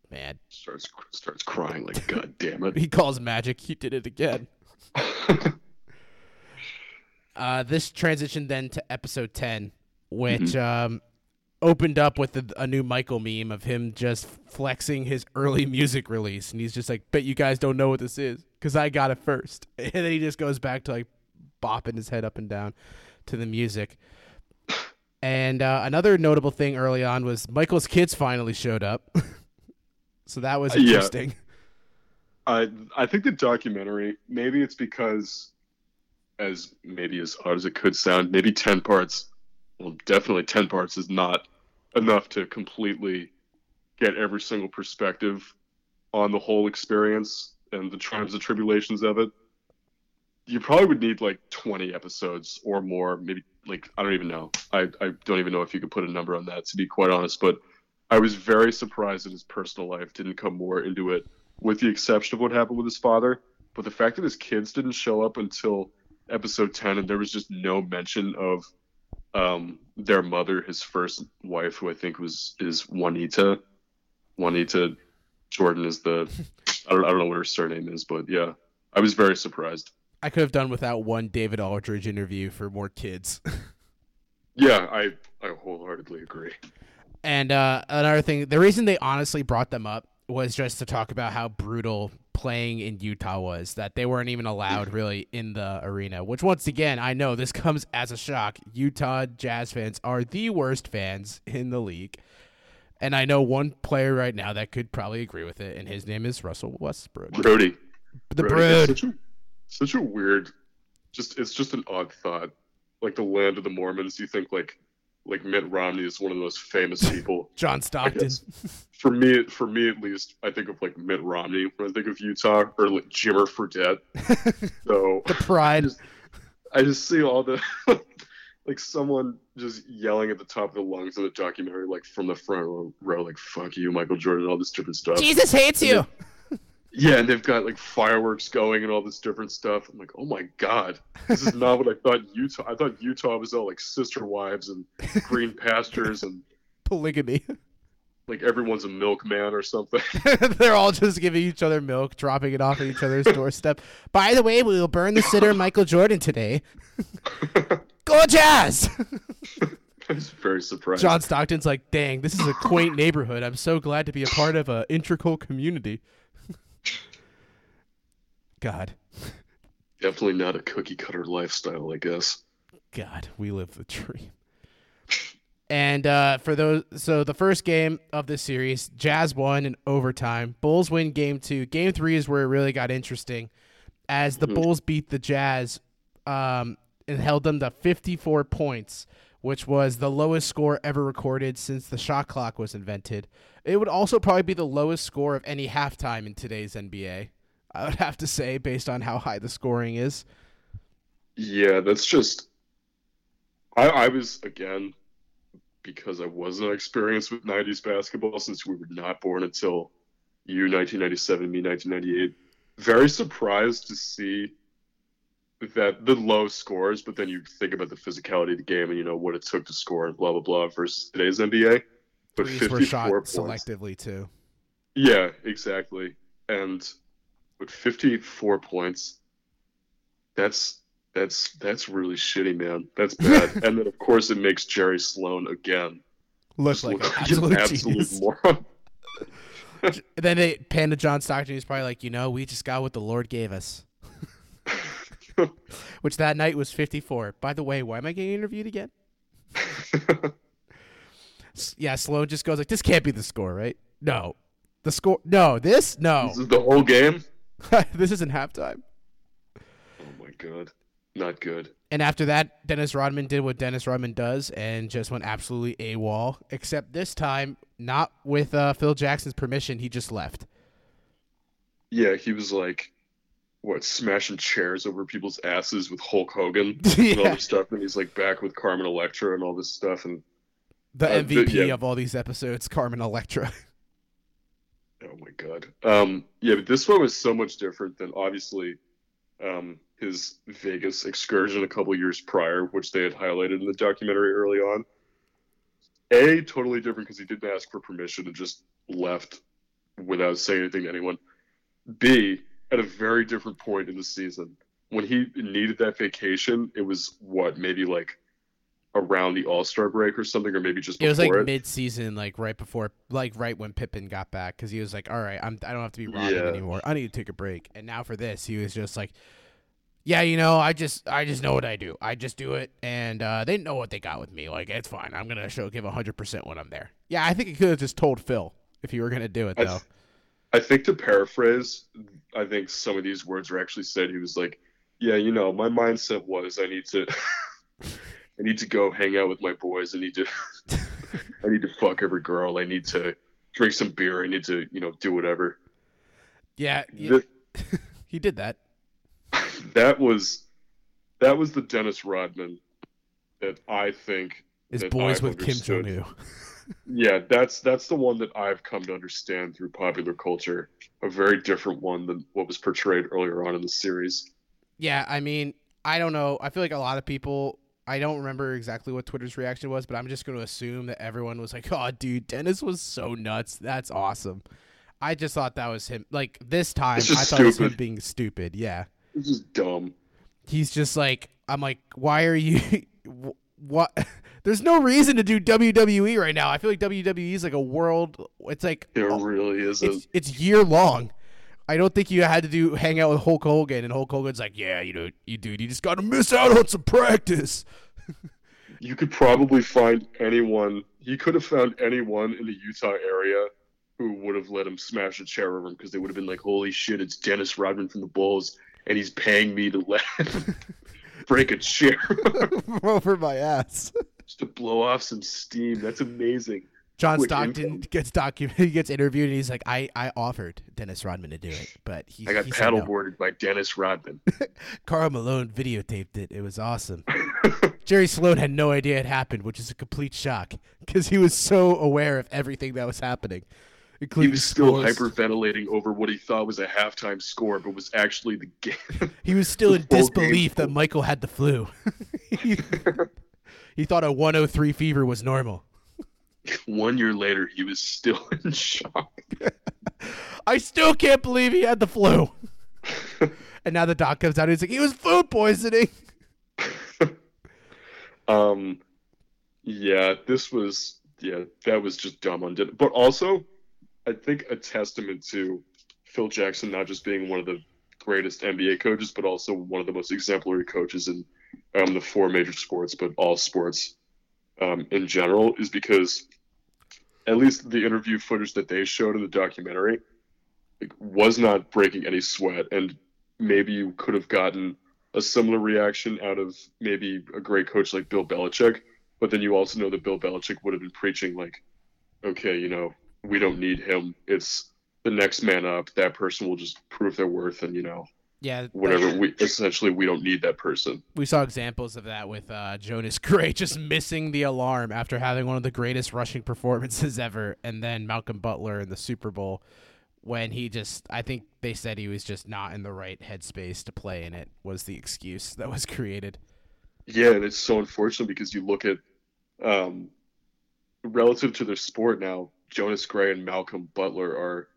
[SPEAKER 1] "Man,"
[SPEAKER 2] starts starts crying like God damn it.
[SPEAKER 1] he calls magic. He did it again. Uh, this transitioned then to episode 10, which um, opened up with a, a new Michael meme of him just flexing his early music release. And he's just like, bet you guys don't know what this is because I got it first. And then he just goes back to like bopping his head up and down to the music. And uh, another notable thing early on was Michael's kids finally showed up. so that was
[SPEAKER 2] Uh, yeah.
[SPEAKER 1] interesting.
[SPEAKER 2] I I think the documentary maybe it's because as maybe as odd as it could sound, maybe ten parts well definitely ten parts is not enough to completely get every single perspective on the whole experience and the triumphs and tribulations of it. You probably would need like 20 episodes or more, maybe like I don't even know. I, I don't even know if you could put a number on that to be quite honest, but I was very surprised that his personal life didn't come more into it with the exception of what happened with his father. But the fact that his kids didn't show up until episode ten, and there was just no mention of um, their mother, his first wife, who I think was is Juanita. Juanita Jordan is the I don't, I don't know what her surname is, but yeah, I was very surprised.
[SPEAKER 1] I could have done without one David Aldridge interview for more kids.
[SPEAKER 2] yeah, I I wholeheartedly agree.
[SPEAKER 1] And uh, another thing, the reason they honestly brought them up was just to talk about how brutal playing in Utah was. That they weren't even allowed really in the arena. Which once again, I know this comes as a shock. Utah Jazz fans are the worst fans in the league. And I know one player right now that could probably agree with it, and his name is Russell Westbrook.
[SPEAKER 2] Brody.
[SPEAKER 1] The Brody.
[SPEAKER 2] Such a, such a weird, just it's just an odd thought. Like the land of the Mormons, you think like like Mitt Romney is one of the most famous people.
[SPEAKER 1] John Stockton.
[SPEAKER 2] For me, for me at least, I think of like Mitt Romney when I think of Utah, or like Jimmer Fredette. so
[SPEAKER 1] the pride.
[SPEAKER 2] I just, I just see all the like someone just yelling at the top of the lungs of the documentary, like from the front row, like "fuck you, Michael Jordan," all this stupid stuff.
[SPEAKER 1] Jesus hates
[SPEAKER 2] and
[SPEAKER 1] you.
[SPEAKER 2] Then, yeah, and they've got like fireworks going and all this different stuff. I'm like, oh my god, this is not what I thought Utah. I thought Utah was all like sister wives and green pastures and
[SPEAKER 1] polygamy.
[SPEAKER 2] Like everyone's a milkman or something.
[SPEAKER 1] They're all just giving each other milk, dropping it off at each other's doorstep. By the way, we will burn the sitter Michael Jordan today. Go Jazz!
[SPEAKER 2] I was very surprised.
[SPEAKER 1] John Stockton's like, dang, this is a quaint neighborhood. I'm so glad to be a part of an integral community. God.
[SPEAKER 2] Definitely not a cookie cutter lifestyle, I guess.
[SPEAKER 1] God, we live the dream. And uh, for those, so the first game of this series, Jazz won in overtime. Bulls win game two. Game three is where it really got interesting, as the mm-hmm. Bulls beat the Jazz um, and held them to 54 points, which was the lowest score ever recorded since the shot clock was invented. It would also probably be the lowest score of any halftime in today's NBA. I would have to say, based on how high the scoring is.
[SPEAKER 2] Yeah, that's just. I, I was again because I wasn't experienced with '90s basketball since we were not born until you 1997, me 1998. Very surprised to see that the low scores, but then you think about the physicality of the game and you know what it took to score and blah blah blah versus today's NBA.
[SPEAKER 1] But Threes 54 were shot points. selectively too.
[SPEAKER 2] Yeah, exactly. And with 54 points, that's that's that's really shitty, man. That's bad. and then of course it makes Jerry Sloan again
[SPEAKER 1] look like look an absolute, moron. then they pan to John Stockton. He's probably like, you know, we just got what the Lord gave us. Which that night was 54. By the way, why am I getting interviewed again? yeah, Sloan just goes like, "This can't be the score, right? No, the score. No, this. No,
[SPEAKER 2] this is the whole game.
[SPEAKER 1] this isn't halftime.
[SPEAKER 2] Oh my god, not good.
[SPEAKER 1] And after that, Dennis Rodman did what Dennis Rodman does and just went absolutely AWOL. Except this time, not with uh, Phil Jackson's permission. He just left.
[SPEAKER 2] Yeah, he was like, what smashing chairs over people's asses with Hulk Hogan
[SPEAKER 1] yeah.
[SPEAKER 2] and all this stuff, and he's like back with Carmen Electra and all this stuff, and
[SPEAKER 1] the uh, MVP the, yeah. of all these episodes, Carmen Electra.
[SPEAKER 2] oh my god, um, yeah, but this one was so much different than obviously um, his Vegas excursion a couple years prior, which they had highlighted in the documentary early on. A totally different because he didn't ask for permission and just left without saying anything to anyone. B at a very different point in the season. When he needed that vacation, it was what maybe like around the All Star break or something, or maybe just
[SPEAKER 1] it was like mid season, like right before, like right when Pippen got back, because he was like, "All right, I'm I don't have to be Robin yeah. anymore. I need to take a break." And now for this, he was just like, "Yeah, you know, I just I just know what I do. I just do it, and uh, they know what they got with me. Like it's fine. I'm gonna show give hundred percent when I'm there. Yeah, I think he could have just told Phil if you were gonna do it though.
[SPEAKER 2] I think to paraphrase, I think some of these words were actually said. He was like, "Yeah, you know, my mindset was I need to, I need to go hang out with my boys. I need to, I need to fuck every girl. I need to drink some beer. I need to, you know, do whatever."
[SPEAKER 1] Yeah, he did that.
[SPEAKER 2] That was, that was the Dennis Rodman that I think
[SPEAKER 1] is boys I've with understood. Kim Jong Un
[SPEAKER 2] yeah, that's that's the one that I've come to understand through popular culture. A very different one than what was portrayed earlier on in the series.
[SPEAKER 1] Yeah, I mean, I don't know. I feel like a lot of people. I don't remember exactly what Twitter's reaction was, but I'm just going to assume that everyone was like, "Oh, dude, Dennis was so nuts. That's awesome." I just thought that was him. Like this time, I thought it was him being stupid. Yeah,
[SPEAKER 2] It's just dumb.
[SPEAKER 1] he's just like, I'm like, why are you? wh- what? There's no reason to do WWE right now. I feel like WWE is like a world. It's like
[SPEAKER 2] It really isn't.
[SPEAKER 1] it's it's year long. I don't think you had to do hang out with Hulk Hogan, and Hulk Hogan's like, yeah, you know, you dude, you just got to miss out on some practice.
[SPEAKER 2] You could probably find anyone. He could have found anyone in the Utah area who would have let him smash a chair over him because they would have been like, "Holy shit, it's Dennis Rodman from the Bulls, and he's paying me to let him break a chair
[SPEAKER 1] over my ass.
[SPEAKER 2] just to blow off some steam." That's amazing.
[SPEAKER 1] John Stockton
[SPEAKER 2] income.
[SPEAKER 1] gets docu- he gets interviewed, and he's like, I, I offered Dennis Rodman to do it, but he,
[SPEAKER 2] I got
[SPEAKER 1] he said no.
[SPEAKER 2] paddleboarded by Dennis Rodman.
[SPEAKER 1] Karl Malone videotaped it. It was awesome. Jerry Sloan had no idea it happened, which is a complete shock because he was so aware of everything that was happening,
[SPEAKER 2] he was still
[SPEAKER 1] scores.
[SPEAKER 2] hyperventilating over what he thought was a halftime score, but was actually the game.
[SPEAKER 1] He was still in disbelief that. Michael had the flu. he, he thought a 103 fever was normal.
[SPEAKER 2] One year later, he was still in shock.
[SPEAKER 1] I still can't believe he had the flu. and now the doc comes out and he's like, he was food poisoning.
[SPEAKER 2] Um, yeah, this was yeah, that was just dumb on But also, I think a testament to Phil Jackson not just being one of the greatest NBA coaches, but also one of the most exemplary coaches in um, the four major sports, but all sports um, in general, is because at least the interview footage that they showed in the documentary like, was not breaking any sweat, and maybe you could have gotten a similar reaction out of maybe a great coach like Bill Belichick, but then you also know that Bill Belichick would have been preaching like, okay, you know, we don't need him. It's the next man up. That person will just prove their worth, and you know,
[SPEAKER 1] Yeah,
[SPEAKER 2] whatever. We essentially we don't need that person.
[SPEAKER 1] we saw examples of that with uh, Jonas Gray just missing the alarm after having one of the greatest rushing performances ever, and then Malcolm Butler in the Super Bowl when he just I think they said he was just not in the right headspace to play in it was the excuse that was created.
[SPEAKER 2] Yeah, and it's so unfortunate because you look at um, relative to their sport now, Jonas Gray and Malcolm Butler are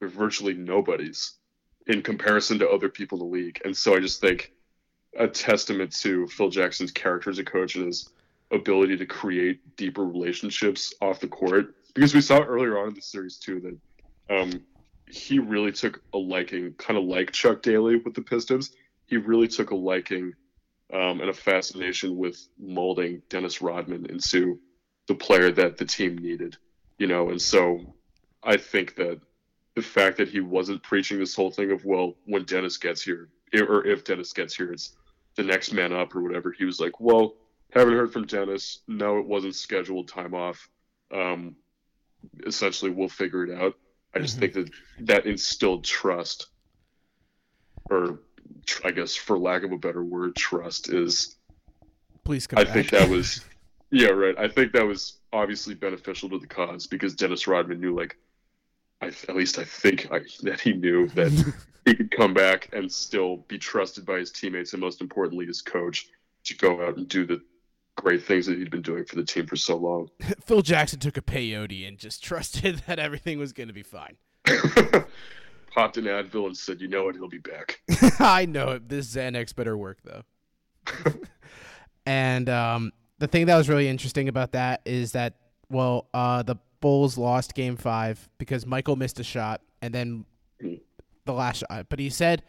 [SPEAKER 2] they're virtually nobodies in comparison to other people in the league. And so I just think a testament to Phil Jackson's character as a coach and his ability to create deeper relationships off the court. Because we saw earlier on in the series too that um, he really took a liking, kind of like Chuck Daly with the Pistons. He really took a liking um, and a fascination with molding Dennis Rodman into the player that the team needed, you know. And so I think that the fact that he wasn't preaching this whole thing of well, when Dennis gets here, or if Dennis gets here, it's the next man up or whatever. He was like, well, haven't heard from Dennis. No, it wasn't scheduled time off. Um, essentially, we'll figure it out. I just
[SPEAKER 1] Mhm.
[SPEAKER 2] think that that instilled trust, or tr- I guess for lack of a better word, trust is
[SPEAKER 1] Please come
[SPEAKER 2] I
[SPEAKER 1] back.
[SPEAKER 2] think that was, yeah, right. I think that was obviously beneficial to the cause because Dennis Rodman knew, like, I, at least I think I, that he knew that he could come back and still be trusted by his teammates and most importantly his coach to go out and do the great things that he'd been doing for the team for so long.
[SPEAKER 1] Phil Jackson took a peyote and just trusted that everything was going to be fine.
[SPEAKER 2] Popped an Advil and said, "You know what? He'll be back."
[SPEAKER 1] I know it. This Xanax better work though. and um, the thing that was really interesting about that is that well, uh, the Bulls lost Game Five because Michael missed a shot, and then the last shot. But he said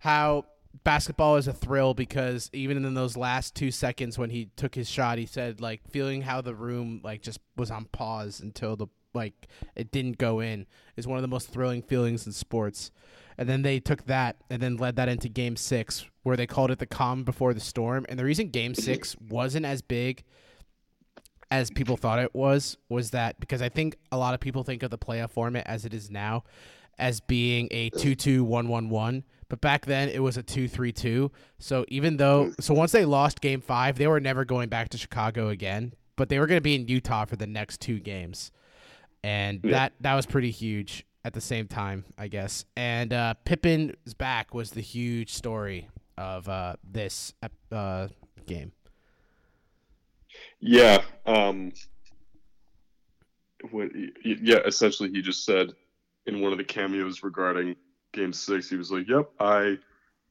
[SPEAKER 1] how basketball is a thrill because even in those last two seconds when he took his shot, he said like feeling how the room like just was on pause until the like it didn't go in is one of the most thrilling feelings in sports. And then they took that and then led that into game six, where they called it the calm before the storm. And the reason game six wasn't as big as people thought it was was that because I think a lot of people think of the playoff format as it is now as being a 2-2-1-1-1 but back then it was a 2-3-2 so even though so once they lost game 5 they were never going back to Chicago again but they were going to be in Utah for the next two games. And
[SPEAKER 2] Yeah.
[SPEAKER 1] that that was pretty huge at the same time I guess. And uh Pippen's back was the huge story of uh, this uh, game.
[SPEAKER 2] Yeah. Um, what, yeah, essentially, he just said in one of the cameos regarding Game Six, he was like, "Yep, I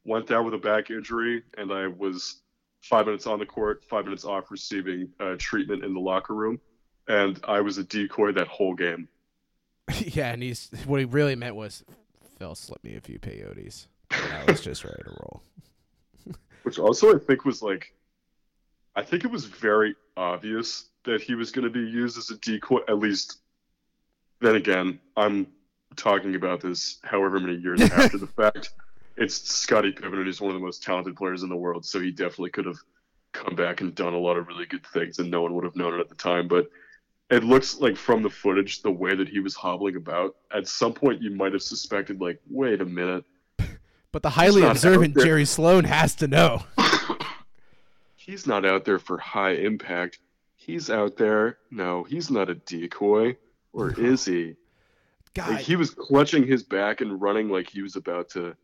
[SPEAKER 2] went down with a back injury, and I was five minutes on the court, five minutes off receiving uh, treatment in the locker room, and I was a decoy that whole game."
[SPEAKER 1] yeah, and he's what he really meant was, Phil slipped me a few peyotes. I was just ready to roll.
[SPEAKER 2] Which also I think was like, I think it was very obvious that he was going to be used as a decoy. At least, then again, I'm talking about this however many years after the fact. It's Scottie Pippen, and he's one of the most talented players in the world, so he definitely could have come back and done a lot of really good things, and no one would have known it at the time. But it looks like from the footage, the way that he was hobbling about, at some point you might have suspected, like, wait a minute.
[SPEAKER 1] But the highly observant Jerry Sloan has to know.
[SPEAKER 2] he's not out there for high impact. He's out there. No, he's not a decoy. Or is he? God. Like, he was clutching his back and running like he was about to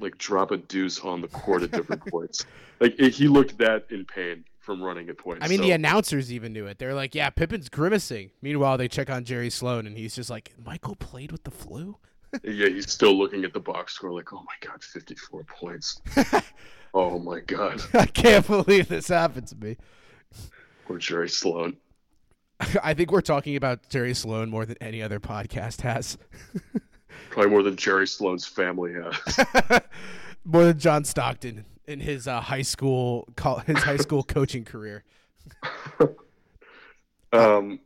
[SPEAKER 2] like drop a deuce on the court at different points. Like it, he looked that in pain from running at points.
[SPEAKER 1] I mean,
[SPEAKER 2] so.
[SPEAKER 1] the announcers even knew it. They're like, "Yeah, Pippen's grimacing." Meanwhile, they check on Jerry Sloan, and he's just like, "Michael played with the flu."
[SPEAKER 2] Yeah, he's still looking at the box score, like, "Oh my god, fifty-four points." oh my god!
[SPEAKER 1] I can't believe this happened to me.
[SPEAKER 2] Or Jerry Sloan.
[SPEAKER 1] I think we're talking about Jerry Sloan more than any other podcast has.
[SPEAKER 2] Probably more than Jerry Sloan's family has.
[SPEAKER 1] more than John Stockton in his uh, high school his high school coaching career.
[SPEAKER 2] um.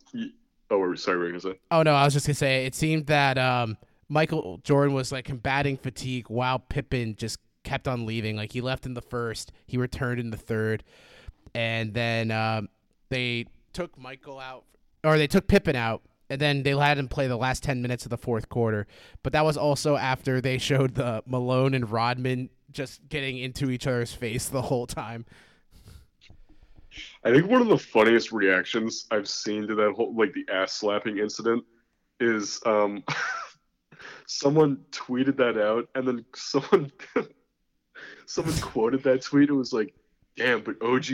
[SPEAKER 2] Oh, sorry, what were you gonna say?
[SPEAKER 1] Oh no, I was just gonna say it seemed that um, Michael Jordan was like combating fatigue while Pippen just kept on leaving. Like he left in the first, he returned in the third, and then um, they took Michael out, or they took Pippen out, and then they had him play the last 10 minutes of the fourth quarter. But that was also after they showed the Malone and Rodman just getting into each other's face the whole time.
[SPEAKER 2] I think one of the funniest reactions I've seen to that whole like the ass slapping incident is um someone tweeted that out and then someone someone quoted that tweet and was like Damn, but OG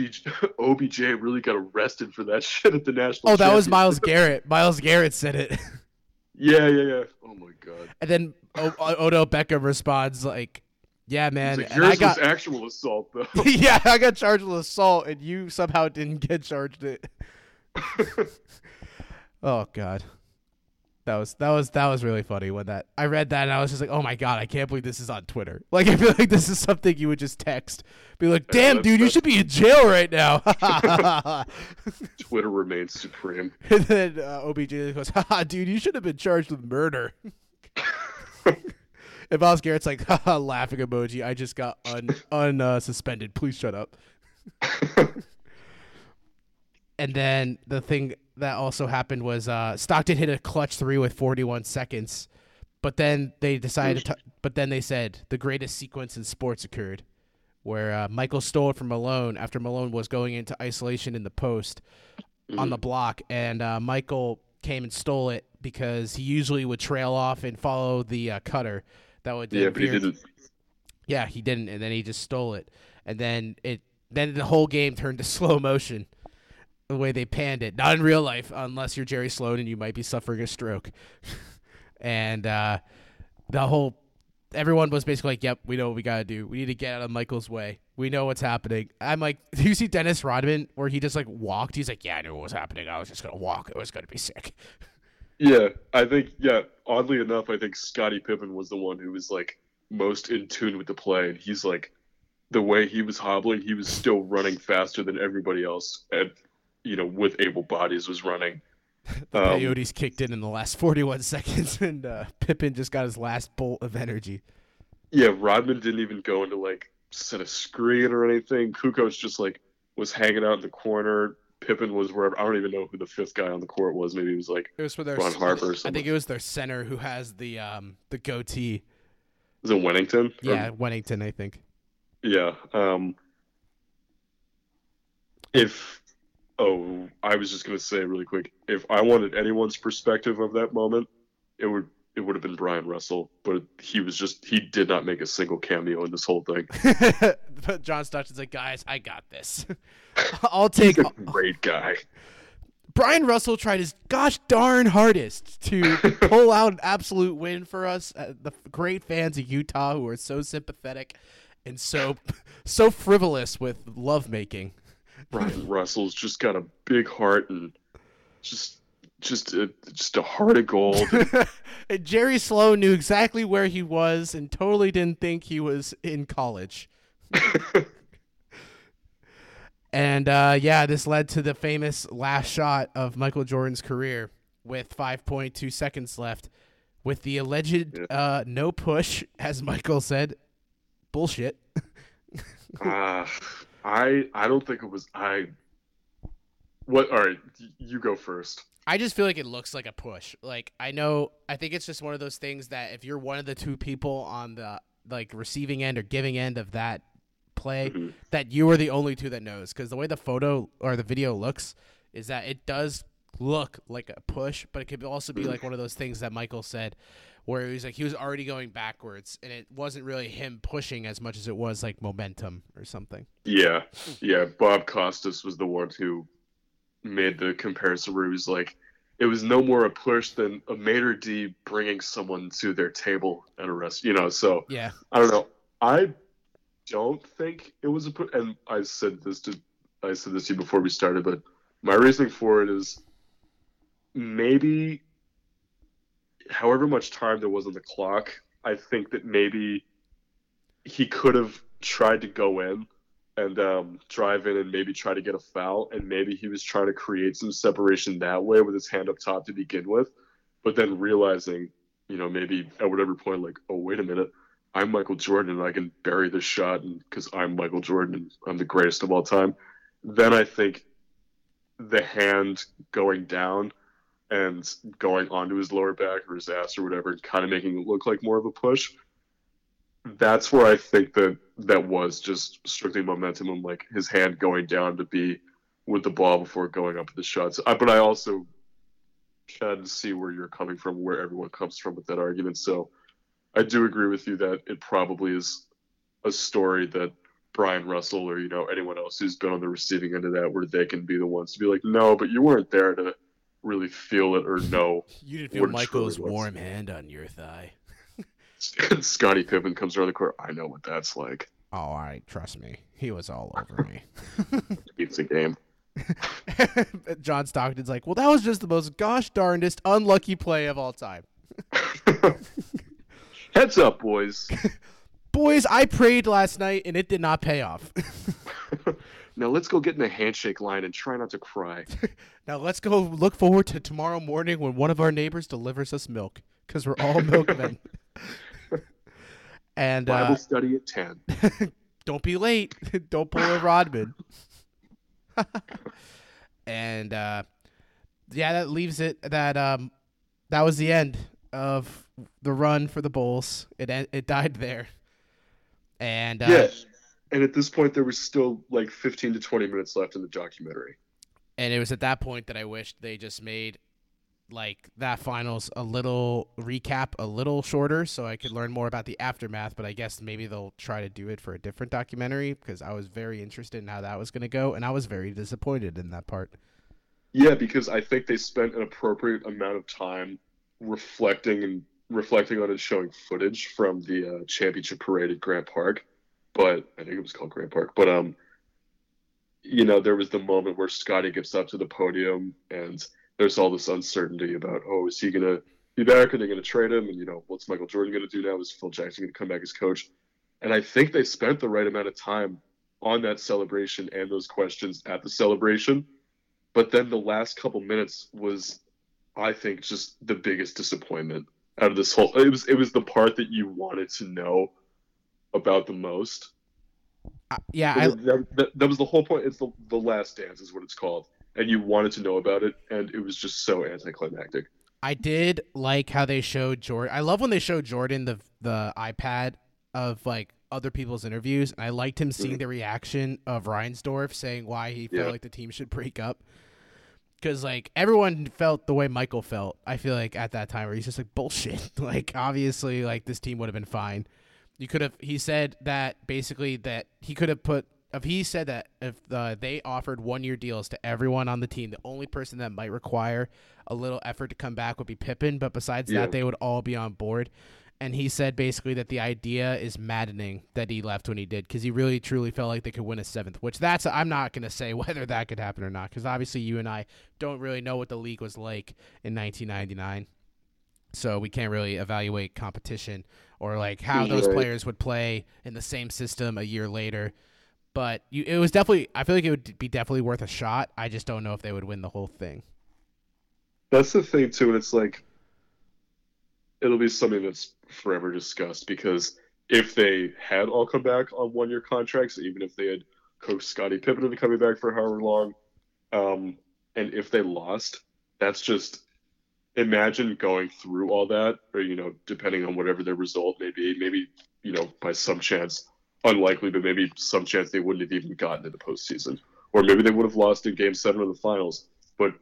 [SPEAKER 2] OBJ really got arrested for that shit at the national.
[SPEAKER 1] Oh, that was Myles Garrett. Myles Garrett said it.
[SPEAKER 2] yeah, yeah, yeah. Oh my god.
[SPEAKER 1] And then o- Odell Beckham responds like, "Yeah, man,
[SPEAKER 2] like, yours I got actual assault though."
[SPEAKER 1] yeah, I got charged with assault, and you somehow didn't get charged it. oh god that was that was that was really funny when that I read that and I was just like, oh my god, I can't believe this is on Twitter. Like I feel like this is something you would just text, be like, damn, yeah, dude, you should be in jail right now.
[SPEAKER 2] Twitter remains supreme.
[SPEAKER 1] And then uh, OBJ goes, haha, dude, you should have been charged with murder. and Myles Garrett's like, haha, laughing emoji. I just got un un uh, suspended. Please shut up. And then the thing that also happened was uh, Stockton hit a clutch three with 41 seconds, but then they decided to. But then they said the greatest sequence in sports occurred, where uh, Michael stole it from Malone after Malone was going into isolation in the post mm-hmm. on the block, and uh, Michael came and stole it because he usually would trail off and follow the uh, cutter that would.
[SPEAKER 2] Yeah, but he didn't.
[SPEAKER 1] Yeah, he didn't, and then he just stole it, and then it. Then the whole game turned to slow motion the way they panned it. Not in real life, unless you're Jerry Sloan and you might be suffering a stroke. and uh, the whole everyone was basically like, "Yep, we know what we gotta do. We need to get out of Michael's way. We know what's happening." I'm like, "Do you see Dennis Rodman where he just like walked? He's like, "Yeah, I knew what was happening. I was just gonna walk. It was gonna be sick."
[SPEAKER 2] Yeah, I think yeah. Oddly enough, I think Scottie Pippen was the one who was like most in tune with the play, and he's like, the way he was hobbling, he was still running faster than everybody else, and you know, with able bodies was running.
[SPEAKER 1] the um, Coyotes kicked in in the last 41 seconds, and uh, Pippen just got his last bolt of energy.
[SPEAKER 2] Yeah, Rodman didn't even go into like set a screen or anything. Kukoc just like was hanging out in the corner. Pippen was wherever. I don't even know who the fifth guy on the court was. Maybe it was like
[SPEAKER 1] it was for their Ron Harper. I think it was their center who has the um the goatee.
[SPEAKER 2] Is it Wennington?
[SPEAKER 1] Yeah, or, Wennington. I think.
[SPEAKER 2] Yeah. Um. If Oh, I was just gonna say really quick. If I wanted anyone's perspective of that moment, it would it would have been Bryon Russell, but he was just he did not make a single cameo in this whole thing.
[SPEAKER 1] but John Stockton's like, guys, I got this. I'll take.
[SPEAKER 2] He's a great guy.
[SPEAKER 1] Bryon Russell tried his gosh darn hardest to pull out an absolute win for us, uh, the great fans of Utah who are so sympathetic and so so frivolous with lovemaking.
[SPEAKER 2] Bryon Russell's just got a big heart and just just a, just a heart of gold.
[SPEAKER 1] and Jerry Sloan knew exactly where he was and totally didn't think he was in college. and uh, yeah, this led to the famous last shot of Michael Jordan's career with 5.2 seconds left, with the alleged uh, no push, as Michael said, bullshit.
[SPEAKER 2] uh, I I don't think it was I. What? All right, you go first.
[SPEAKER 1] I just feel like it looks like a push. Like I know, I think it's just one of those things that if you're one of the two people on the like receiving end or giving end of that play, mm-hmm. that you are the only two that knows. Because the way the photo or the video looks is that it does look like a push, but it could also be like one of those things that Michael said, where he was like he was already going backwards, and it wasn't really him pushing as much as it was like momentum or something.
[SPEAKER 2] Yeah, yeah. Bob Costas was the one who made the comparison where he was like, it was no more a push than a maitre d bringing someone to their table at a rest. You know, so
[SPEAKER 1] yeah,
[SPEAKER 2] I don't know. I don't think it was a push, and I said this to I said this to you before we started, but my reasoning for it is maybe however much time there was on the clock, I think that maybe he could have tried to go in and um, drive in and maybe try to get a foul. And maybe he was trying to create some separation that way with his hand up top to begin with. But then realizing, you know, maybe at whatever point, like, oh, wait a minute, I'm Michael Jordan and I can bury this shot because I'm Michael Jordan and I'm the greatest of all time. Then I think the hand going down and going onto his lower back or his ass or whatever, kind of making it look like more of a push that's where I think that that was just strictly momentum and like his hand going down to be with the ball before going up with the shots. Uh, but I also can see where you're coming from, where everyone comes from with that argument. So I do agree with you that it probably is a story that Bryon Russell or you know anyone else who's been on the receiving end of that, where they can be the ones to be like, no, but you weren't there to really feel it or know.
[SPEAKER 1] you didn't feel Michael's warm hand on your thigh.
[SPEAKER 2] Scottie Pippen comes around the court. I know what that's like.
[SPEAKER 1] Oh, all right, trust me. He was all over me.
[SPEAKER 2] it's a game.
[SPEAKER 1] John Stockton's like, well, that was just the most gosh darndest unlucky play of all time.
[SPEAKER 2] Heads up, boys.
[SPEAKER 1] boys, I prayed last night and it did not pay off.
[SPEAKER 2] Now let's go get in the handshake line and try not to cry.
[SPEAKER 1] now let's go look forward to tomorrow morning when one of our neighbors delivers us milk because we're all milkmen. And
[SPEAKER 2] Bible uh, study at ten.
[SPEAKER 1] don't be late. don't pull a Rodman. and uh, yeah, that leaves it that um, that was the end of the run for the Bulls. It it died there. And uh,
[SPEAKER 2] yes, and at this point there was still like 15 to 20 minutes left in the documentary.
[SPEAKER 1] And it was at that point that I wished they just made like that finals a little recap a little shorter so I could learn more about the aftermath, but I guess maybe they'll try to do it for a different documentary because I was very interested in how that was going to go and I was very disappointed in that part.
[SPEAKER 2] Yeah, because I think they spent an appropriate amount of time reflecting and reflecting on and showing footage from the uh, championship parade at Grant Park, but I think it was called Grant Park. But um, you know, there was the moment where Scottie gets up to the podium and there's all this uncertainty about, oh, is he to be back? Are they to trade him? And, you know, what's Michael Jordan to do now? Is Phil Jackson to come back as coach? And I think they spent the right amount of time on that celebration and those questions at the celebration. But then the last couple minutes was, I think, just the biggest disappointment out of this whole. It was it was the part that you wanted to know about the most.
[SPEAKER 1] Uh, yeah, I,
[SPEAKER 2] that, that, that was the whole point. It's the the last dance is what it's called and you wanted to know about it, and it was just so anticlimactic.
[SPEAKER 1] I did like how they showed Jordan. I love when they showed Jordan the the iPad of like other people's interviews, and I liked him seeing mm-hmm. the reaction of Reinsdorf saying why he felt yeah. like the team should break up. because like everyone felt the way Michael felt. I feel like at that time, where he's just like bullshit. like obviously, like this team would have been fine. You could have. He said that basically that he could have put. If he said that if uh, they offered one year deals to everyone on the team, the only person that might require a little effort to come back would be Pippen. But besides
[SPEAKER 2] Yeah.
[SPEAKER 1] that, they would all be on board. And he said basically that the idea is maddening that he left when he did because he really truly felt like they could win a seventh. Which that's I'm not gonna say whether that could happen or not because obviously you and I don't really know what the league was like in 1999, so we can't really evaluate competition or like how those
[SPEAKER 2] Right.
[SPEAKER 1] players would play in the same system a year later. But you, it was definitely I feel like it would be definitely worth a shot. I just don't know if they would win the whole thing.
[SPEAKER 2] That's the thing too, it's like it'll be something that's forever discussed because if they had all come back on one year contracts, even if they had coached Scottie Pippen into coming back for however long, um, and if they lost, that's just imagine going through all that, or you know, depending on whatever their result may be, maybe you know, by some chance, unlikely, but maybe some chance they wouldn't have even gotten to the postseason, or maybe they would have lost in Game Seven of the finals, but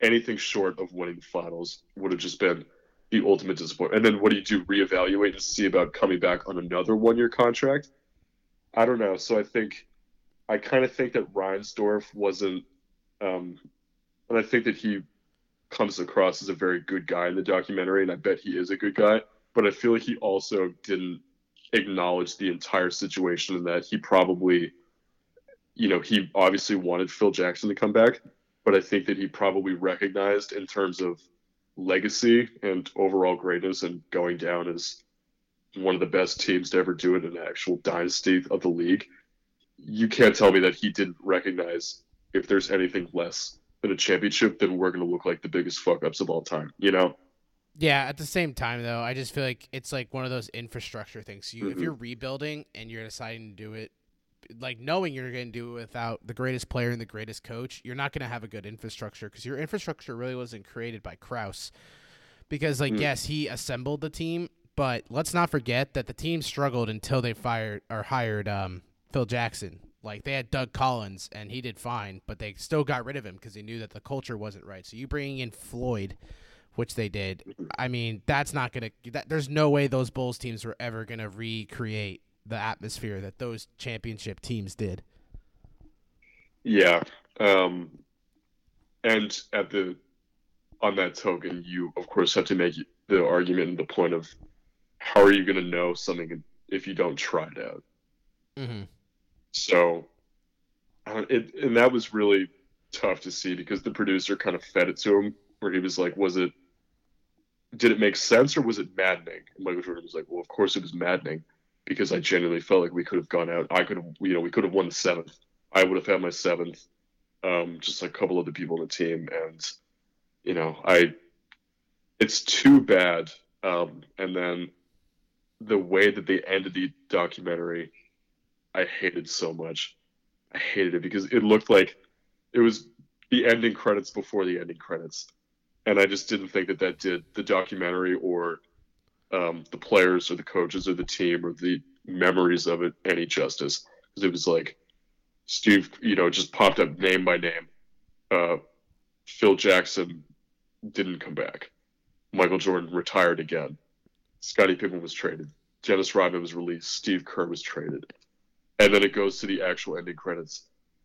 [SPEAKER 2] anything short of winning the finals would have just been the ultimate disappointment. And then what do you do? Reevaluate and see about coming back on another one year contract? I don't know. So I think I kind of think that Reinsdorf wasn't, um, and I think that he comes across as a very good guy in the documentary, and I bet he is a good guy. But I feel like he also didn't acknowledge the entire situation and that he probably, you know, he obviously wanted Phil Jackson to come back, but I think that he probably recognized in terms of legacy and overall greatness and going down as one of the best teams to ever do it in an actual dynasty of the league. You can't tell me that he didn't recognize if there's anything less than a championship, then we're going to look like the biggest fuck ups of all time. You know?
[SPEAKER 1] Yeah, at the same time though, I just feel like it's like one of those infrastructure things. You if
[SPEAKER 2] Mhm.
[SPEAKER 1] you're rebuilding and you're deciding to do it like knowing you're going to do it without the greatest player and the greatest coach, you're not going to have a good infrastructure because your infrastructure really wasn't created by Krause. Because like
[SPEAKER 2] Mm.
[SPEAKER 1] yes, he assembled the team, but let's not forget that the team struggled until they fired or hired um, Phil Jackson. Like they had Doug Collins and he did fine, but they still got rid of him because they knew that the culture wasn't right. So you bringing in Floyd, which they did, I mean that's not gonna. That, there's no way those Bulls teams were ever gonna recreate the atmosphere that those championship teams did.
[SPEAKER 2] Yeah. Um, and at the on that token, you of course have to make the argument and the point of how are you going to know something if you don't try it out.
[SPEAKER 1] Mm-hmm.
[SPEAKER 2] So, uh, it and that was really tough to see because the producer kind of fed it to him, where he was like, "Was it? Did it make sense or was it maddening?" And Michael Jordan was like, "Well, of course it was maddening because I genuinely felt like we could have gone out. I could have, you know, we could have won the seventh. I would have had my seventh, um, just like a couple other people on the team, and you know, I. It's too bad. Um, and then the way that they ended the documentary, I hated so much. I hated it because it looked like it was the ending credits before the ending credits, and I just didn't think that that did the documentary or um, the players or the coaches or the team or the memories of it any justice. Because it was like Steve, you know, just popped up name by name. Uh, Phil Jackson didn't come back. Michael Jordan retired again. Scottie Pippen was traded. Dennis Rodman was released. Steve Kerr was traded. And then it goes to the actual ending credits.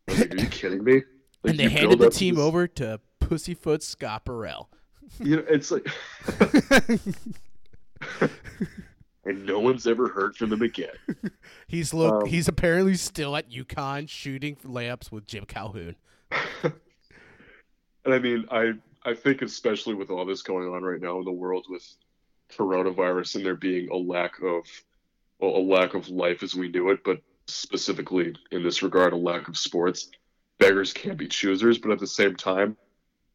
[SPEAKER 2] Like, are you kidding me? Like,
[SPEAKER 1] and they handed the team
[SPEAKER 2] this-
[SPEAKER 1] over to Pussyfoot Scott Burrell.
[SPEAKER 2] You know, it's like, and no one's ever heard from him again.
[SPEAKER 1] he's look.
[SPEAKER 2] Um,
[SPEAKER 1] he's apparently still at UConn shooting layups with Jim Calhoun.
[SPEAKER 2] And I mean, I I think especially with all this going on right now in the world with coronavirus and there being a lack of well, a lack of life as we knew it, but specifically in this regard, a lack of sports. Beggars can't be choosers, but at the same time,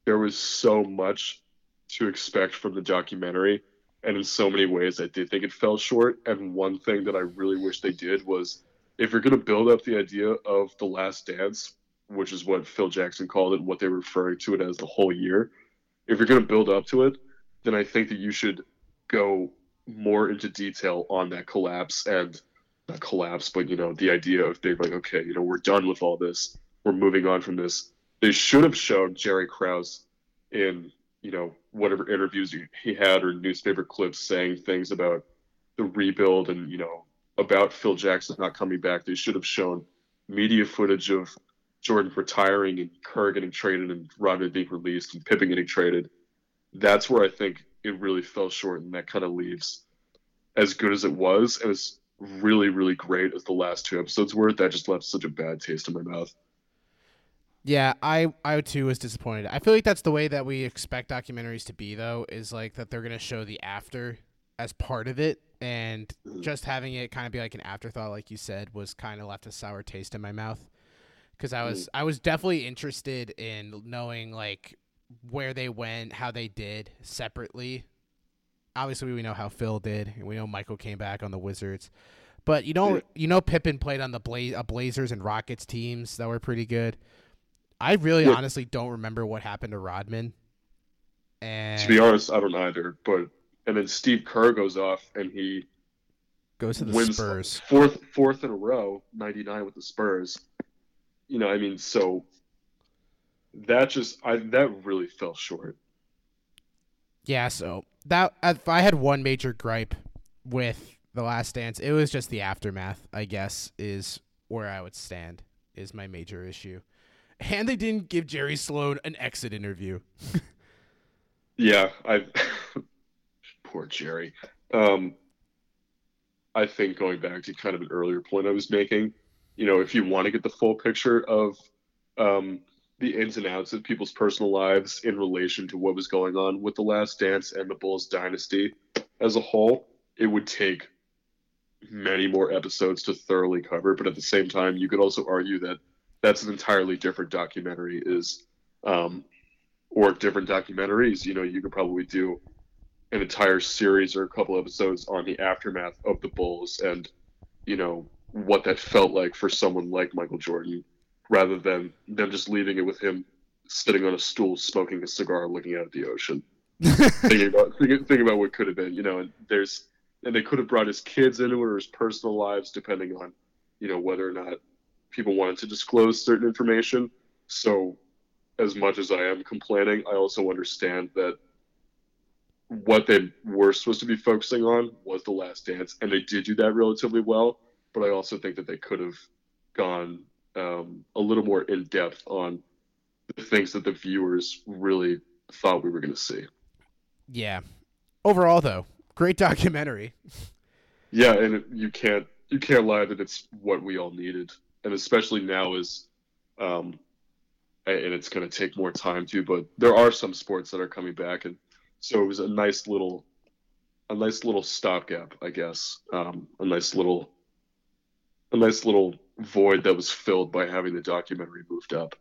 [SPEAKER 2] there was so much to expect from the documentary, and in so many ways, I did think it fell short. And one thing that I really wish they did was, if you're going to build up the idea of the Last Dance, which is what Phil Jackson called it, what they were referring to it as the whole year. If you're going to build up to it, then I think that you should go more into detail on that collapse and not collapse, but you know, the idea of being like, okay, you know, we're done with all this, we're moving on from this. they should have shown Jerry Krause in you know whatever interviews he, had or newspaper clips saying things about the rebuild and you know about Phil Jackson not coming back. They should have shown media footage of Jordan retiring and Kerr getting traded and Rodman being released and Pippen getting traded. That's where I think it really fell short, and that kind of leaves as good as it was as really, really great as the last two episodes were. That just left such a bad taste in my mouth.
[SPEAKER 1] Yeah, I I too was disappointed. I feel like that's the way that we expect documentaries to be though, is like that they're gonna show the after as part of it and mm. just having it kind of be like an afterthought like you said was kind of left a sour taste in my mouth because I was mm. I was definitely interested in knowing like where they went, how they did separately. Obviously, we know how Phil did, and we know Michael came back on the Wizards. But you know, you know, Pippen played on the Bla- uh, Blazers and Rockets teams that were pretty good. I really
[SPEAKER 2] Yeah.
[SPEAKER 1] honestly don't remember what happened to Rodman. And
[SPEAKER 2] To be honest, I don't either. But and then Steve Kerr goes off and he
[SPEAKER 1] goes to the Spurs.
[SPEAKER 2] fourth fourth in a row, ninety nine with the Spurs. You know, I mean, so that just I that really fell short.
[SPEAKER 1] Yeah, so that if I had one major gripe with the Last Dance, it was just the aftermath. I guess is where I would stand. Is my major issue, and they didn't give Jerry Sloan an exit interview.
[SPEAKER 2] Yeah, I poor Jerry. Um, I think going back to kind of an earlier point I was making, you know, if you want to get the full picture of um, the ins and outs of people's personal lives in relation to what was going on with the Last Dance and the Bulls dynasty as a whole, it would take many more episodes to thoroughly cover. But at the same time, you could also argue that that's an entirely different documentary. Is um, or different documentaries. You know, you could probably do an entire series or a couple episodes on the aftermath of the Bulls and, you know, what that felt like for someone like Michael Jordan, rather than them just leaving it with him sitting on a stool smoking a cigar looking out at the ocean. thinking about thinking, thinking about what could have been, you know, and there's and they could have brought his kids into it or his personal lives, depending on, you know, whether or not people wanted to disclose certain information. So as much as I am complaining, I also understand that what they were supposed to be focusing on was the last dance, and they did do that relatively well. But I also think that they could have gone um, a little more in depth on the things that the viewers really thought we were going to see.
[SPEAKER 1] Yeah. Overall, though, great documentary.
[SPEAKER 2] Yeah, and it, you can't you can't lie that it's what we all needed, and especially now is, um, and it's going to take more time too. But there are some sports that are coming back, and so it was a nice little, a nice little stopgap, I guess. Um, a nice little, a nice little void that was filled by having the documentary moved up.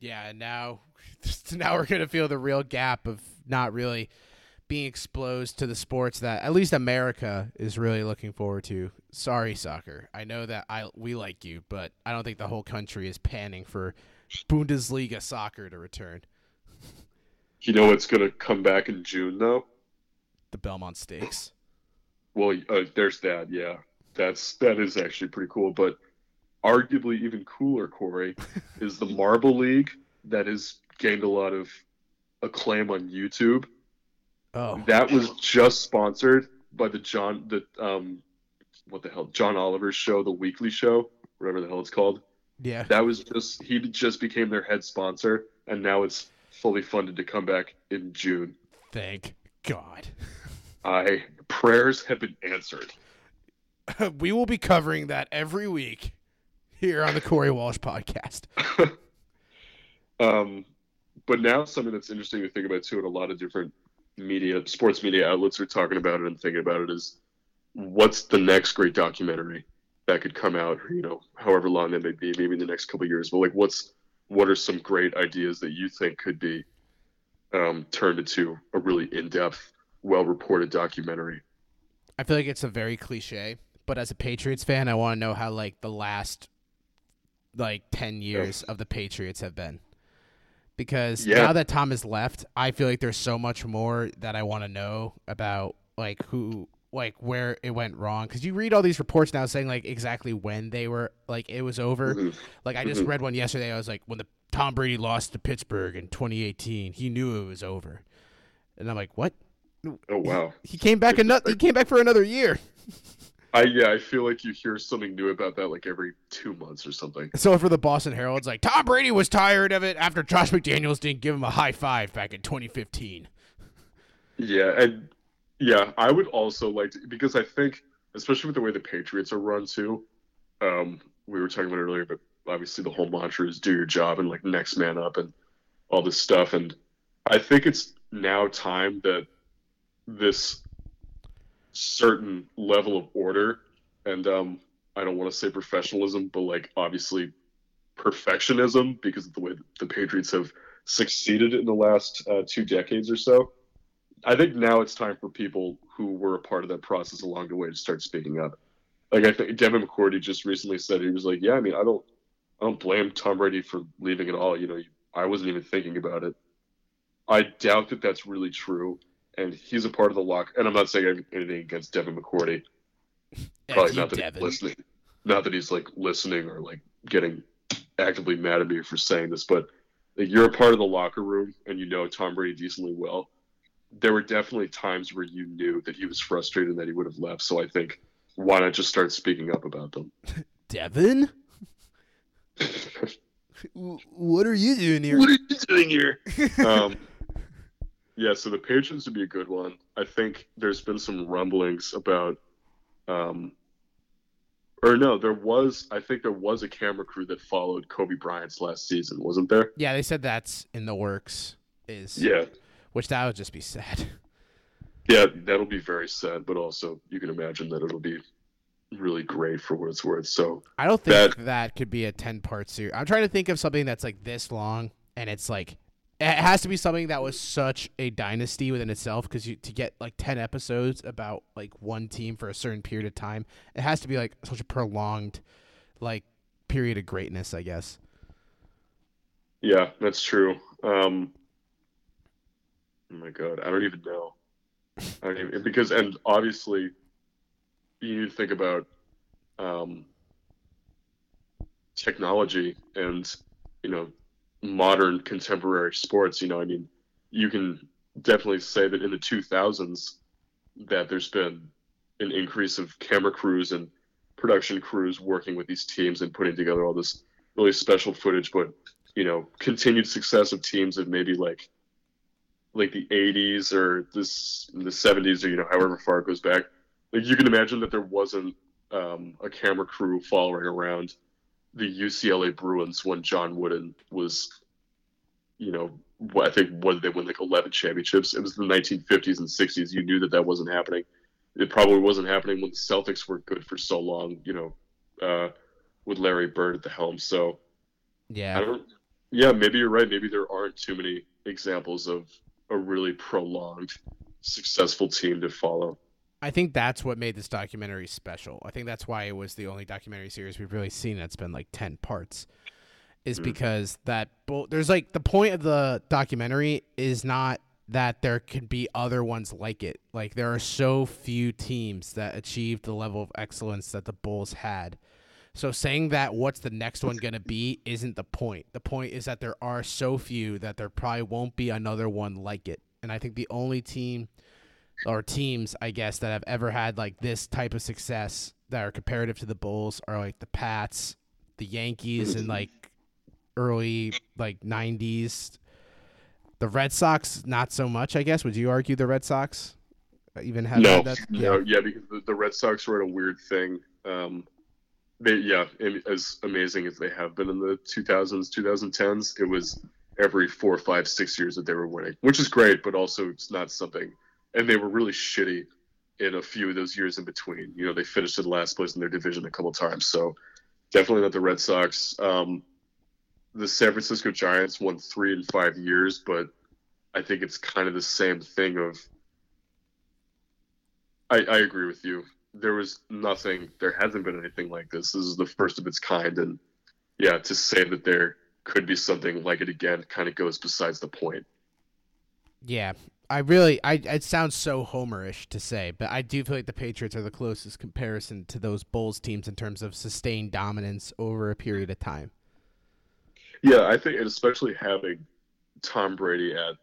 [SPEAKER 1] Yeah, and now now we're gonna feel the real gap of not really being exposed to the sports that at least America is really looking forward to. Sorry, soccer. I know that I we like you, but I don't think the whole country is panning for Bundesliga soccer to return.
[SPEAKER 2] You know what's going to come back in June though?
[SPEAKER 1] The Belmont Stakes.
[SPEAKER 2] Well, uh, there's that. Yeah, that's that is actually pretty cool. But arguably even cooler, Corey, is the Marble League that has gained a lot of acclaim on YouTube.
[SPEAKER 1] Oh,
[SPEAKER 2] That was just sponsored by the John the um what the hell John Oliver's show, the weekly show, whatever the hell it's called.
[SPEAKER 1] yeah.
[SPEAKER 2] That was just he just became their head sponsor, and now it's fully funded to come back in June.
[SPEAKER 1] Thank God.
[SPEAKER 2] I prayers have been answered.
[SPEAKER 1] we will be covering that every week here on the Corey Walsh podcast.
[SPEAKER 2] Um, but now something that's interesting to think about too, and a lot of different media, sports media outlets are talking about it and thinking about it is what's the next great documentary that could come out, you know, however long that may be, maybe in the next couple of years. But like, what's what are some great ideas that you think could be um, turned into a really in-depth, well-reported documentary?
[SPEAKER 1] I feel like it's a very cliche, but as a Patriots fan, I want to know how like the last like 10 years of the Patriots have been. Because
[SPEAKER 2] Yeah.
[SPEAKER 1] now that Tom has left, I feel like there's so much more that I want to know about like who like where it went wrong because you read all these reports now saying like exactly when they were like it was over.
[SPEAKER 2] Mhm.
[SPEAKER 1] Like I just
[SPEAKER 2] Mhm.
[SPEAKER 1] read one yesterday. I was like, when the Tom Brady lost to Pittsburgh in 2018, he knew it was over, and I'm like, what?
[SPEAKER 2] Oh wow.
[SPEAKER 1] He came back another. He came back for another year.
[SPEAKER 2] I yeah, I feel like you hear something new about that like every two months or something.
[SPEAKER 1] So for the Boston Herald, it's like Tom Brady was tired of it after Josh McDaniels didn't give him a high five back in 2015.
[SPEAKER 2] Yeah, and yeah, I would also like to because I think, especially with the way the Patriots are run too, um, we were talking about it earlier, but obviously the whole mantra is do your job and like next man up and all this stuff, and I think it's now time that this certain level of order and um, I don't want to say professionalism, but like obviously perfectionism because of the way the Patriots have succeeded in the last uh, two decades or so. I think now it's time for people who were a part of that process along the way to start speaking up. Like I think Devin McCourty just recently said he was like, "Yeah, I mean, I don't, I don't blame Tom Brady for leaving at all. You know, I wasn't even thinking about it. I doubt that that's really true, and he's a part of the lock. And I'm not saying anything against Devin McCourty. Probably not that
[SPEAKER 1] Devin.
[SPEAKER 2] he's listening, not that he's like listening or like getting actively mad at me for saying this, but like, you're a part of the locker room and you know Tom Brady decently well. There were definitely times where you knew that he was frustrated and that he would have left. So I think why not just start speaking up about them?
[SPEAKER 1] Devin, what are you doing here?
[SPEAKER 2] what are you doing here? um, yeah, so the Patriots would be a good one. I think there's been some rumblings about, um, or no, there was. I think there was a camera crew that followed Kobe Bryant's last season, wasn't there?
[SPEAKER 1] Yeah, they said that's in the works. Is
[SPEAKER 2] Yeah,
[SPEAKER 1] which that would just be sad.
[SPEAKER 2] yeah, that'll be very sad, but also you can imagine that it'll be really great for what it's worth. So
[SPEAKER 1] I don't think
[SPEAKER 2] That-
[SPEAKER 1] that, could be a ten part series. I'm trying to think of something that's like this long, and it's like it has to be something that was such a dynasty within itself. Because you to get like ten episodes about like one team for a certain period of time, it has to be like such a prolonged, like period of greatness. I guess.
[SPEAKER 2] yeah, that's true. Um, oh my god, I don't even know. I don't even, because and obviously you think about um, technology and you know modern contemporary sports. You know, I mean, you can definitely say that in the 2000s that there's been an increase of camera crews and production crews working with these teams and putting together all this really special footage. But you know, continued success of teams that maybe like like the 80s or this the 70s or you know however far it goes back like you can imagine that there wasn't um, a camera crew following around the UCLA Bruins when John Wooden was, you know, I think what did they win like 11 championships? It was the 1950s and 60s. You knew that that wasn't happening. It probably wasn't happening when the Celtics were good for so long, you know, uh, with Larry Bird at the helm. So I
[SPEAKER 1] Yeah,
[SPEAKER 2] don't. Yeah, maybe you're right. Maybe there aren't too many examples of a really prolonged, successful team to follow.
[SPEAKER 1] I think that's what made this documentary special. I think that's why it was the only documentary series we've really seen that's been like 10 parts. Is
[SPEAKER 2] Mhm.
[SPEAKER 1] because that bull there's like the point of the documentary is not that there could be other ones like it. Like there are so few teams that achieved the level of excellence that the Bulls had. So saying that what's the next one going to be isn't the point. The point is that there are so few that there probably won't be another one like it. And I think the only team or teams, I guess, that have ever had like this type of success that are comparative to the Bulls are like the Pats, the Yankees in like early like 90s. The Red Sox, not so much, I guess. Would you argue the Red Sox even have
[SPEAKER 2] no,
[SPEAKER 1] had that?
[SPEAKER 2] no, yeah, because the, the Red Sox were at a weird thing. Um, they, yeah, as amazing as they have been in the 2000s, 2010s, it was every four, five, six years that they were winning, which is great, but also it's not something. And they were really shitty in a few of those years in between. You know, they finished in last place in their division a couple times, so definitely not the Red Sox. Um, the San Francisco Giants won three in five years, but I think it's kind of the same thing of I, I agree with you. There was nothing. There hasn't been anything like this. This is the first of its kind, and yeah, to say that there could be something like it again kind of goes besides the point.
[SPEAKER 1] Yeah, I really, I it sounds so homerish to say, but I do feel like the Patriots are the closest comparison to those Bulls teams in terms of sustained dominance over a period of time.
[SPEAKER 2] Yeah, I think, and especially having Tom Brady at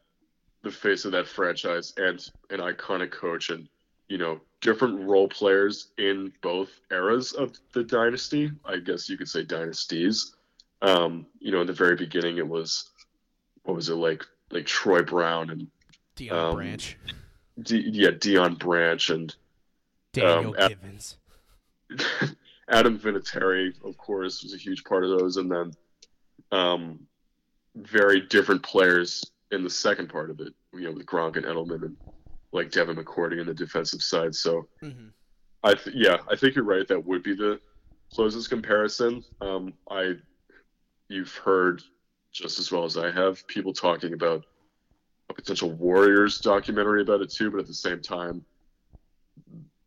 [SPEAKER 2] the face of that franchise and an iconic coach and you know different role players in both eras of the dynasty. I guess you could say dynasties. Um, you know, in the very beginning, it was what was it like like Troy Brown and
[SPEAKER 1] Deion um, Branch.
[SPEAKER 2] D- yeah, Deion Branch and
[SPEAKER 1] Daniel um, Givens.
[SPEAKER 2] Adam Vinatieri, of course, was a huge part of those, and then um, very different players in the second part of it. You know, with Gronk and Edelman and like Devin McCourty in the defensive side. So, mm-hmm. I th- yeah, I think you're right. That would be the closest comparison. Um, I you've heard just as well as I have people talking about a potential Warriors documentary about it too, but at the same time,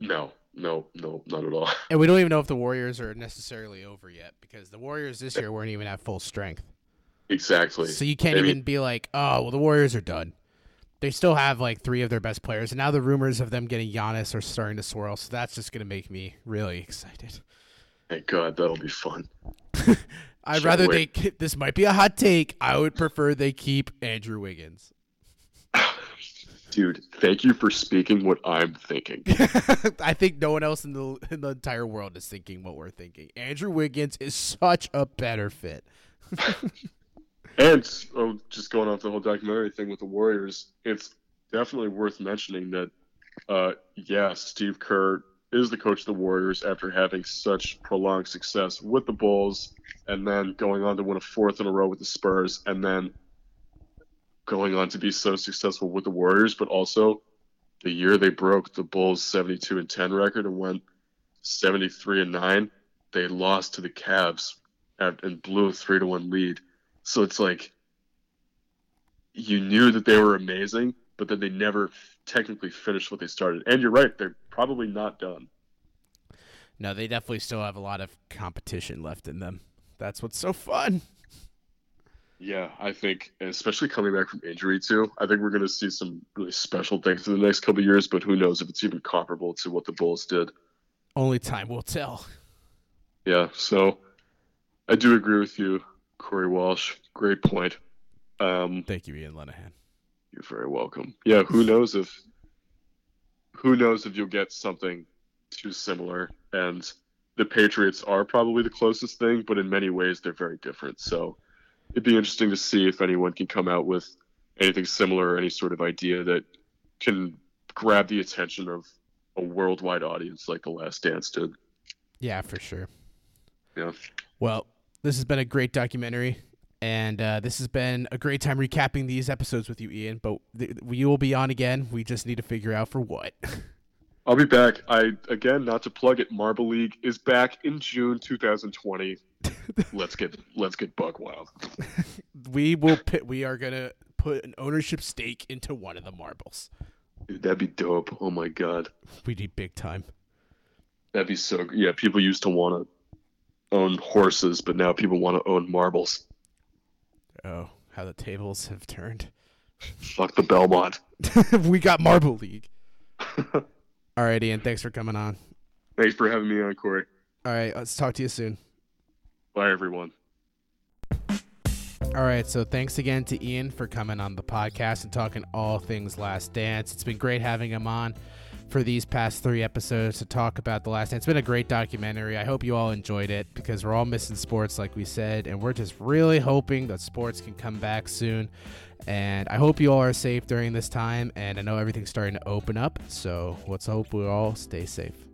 [SPEAKER 2] no, no, no, not at all.
[SPEAKER 1] And we don't even know if the Warriors are necessarily over yet because the Warriors this year weren't even at full strength.
[SPEAKER 2] Exactly.
[SPEAKER 1] So you can't Maybe. even be like, oh, well, the Warriors are done. They still have like three of their best players, and now the rumors of them getting Giannis are starting to swirl. So that's just gonna make me really excited.
[SPEAKER 2] Thank God, that'll be fun.
[SPEAKER 1] I'd rather wait. they. This might be a hot take. I would prefer they keep Andrew Wiggins.
[SPEAKER 2] Dude, thank you for speaking what I'm thinking.
[SPEAKER 1] I think no one else in the in the entire world is thinking what we're thinking. Andrew Wiggins is such a better fit.
[SPEAKER 2] and oh, just going off the whole documentary thing with the Warriors, it's definitely worth mentioning that, uh, yeah, Steve Kerr is the coach of the Warriors after having such prolonged success with the Bulls, and then going on to win a fourth in a row with the Spurs, and then going on to be so successful with the Warriors, but also the year they broke the Bulls 72 and 10 record and went 73 and 9, they lost to the Cavs and blew a 3 to 1 lead. So it's like you knew that they were amazing, but then they never technically finished what they started. And you're right, they're probably not done.
[SPEAKER 1] No, they definitely still have a lot of competition left in them. That's what's so fun.
[SPEAKER 2] Yeah, I think, especially coming back from injury too, I think we're going to see some really special things in the next couple years. But who knows if it's even comparable to what the Bulls did?
[SPEAKER 1] Only time will tell.
[SPEAKER 2] Yeah, so I do agree with you, Corey Walsh. Great point. Um,
[SPEAKER 1] Thank you, Ian Lenahan.
[SPEAKER 2] You're very welcome. Yeah, who knows if who knows if you'll get something too similar and the Patriots are probably the closest thing, but in many ways they're very different. So it'd be interesting to see if anyone can come out with anything similar, any sort of idea that can grab the attention of a worldwide audience like The Last Dance did.
[SPEAKER 1] Yeah, for sure.
[SPEAKER 2] Yeah.
[SPEAKER 1] Well, this has been a great documentary, and uh, this has been a great time recapping these episodes with you, Ian. But th- we will be on again. We just need to figure out for what.
[SPEAKER 2] I'll be back. I again, not to plug it, Marble League is back in June 2020. Let's get let's get buck wild.
[SPEAKER 1] we will pit, we are gonna put an ownership stake into one of the marbles.
[SPEAKER 2] Dude, that'd be dope. Oh my god.
[SPEAKER 1] We'd be big time.
[SPEAKER 2] That'd be so. Yeah, people used to want to own horses, but now people want to own marbles.
[SPEAKER 1] Oh, how the tables have turned.
[SPEAKER 2] Fuck the Belmont.
[SPEAKER 1] we got Marble League. All right, Ian. Thanks for coming on.
[SPEAKER 2] Thanks for having me on, Corey.
[SPEAKER 1] All right. Let's talk to you soon.
[SPEAKER 2] Bye, everyone.
[SPEAKER 1] All right, so thanks again to Ian for coming on the podcast and talking all things Last Dance. It's been great having him on for these past three episodes to talk about the Last Dance. It's been a great documentary. I hope you all enjoyed it because we're all missing sports, like we said, and we're just really hoping that sports can come back soon. And I hope you all are safe during this time. And I know everything's starting to open up, so let's hope we all stay safe.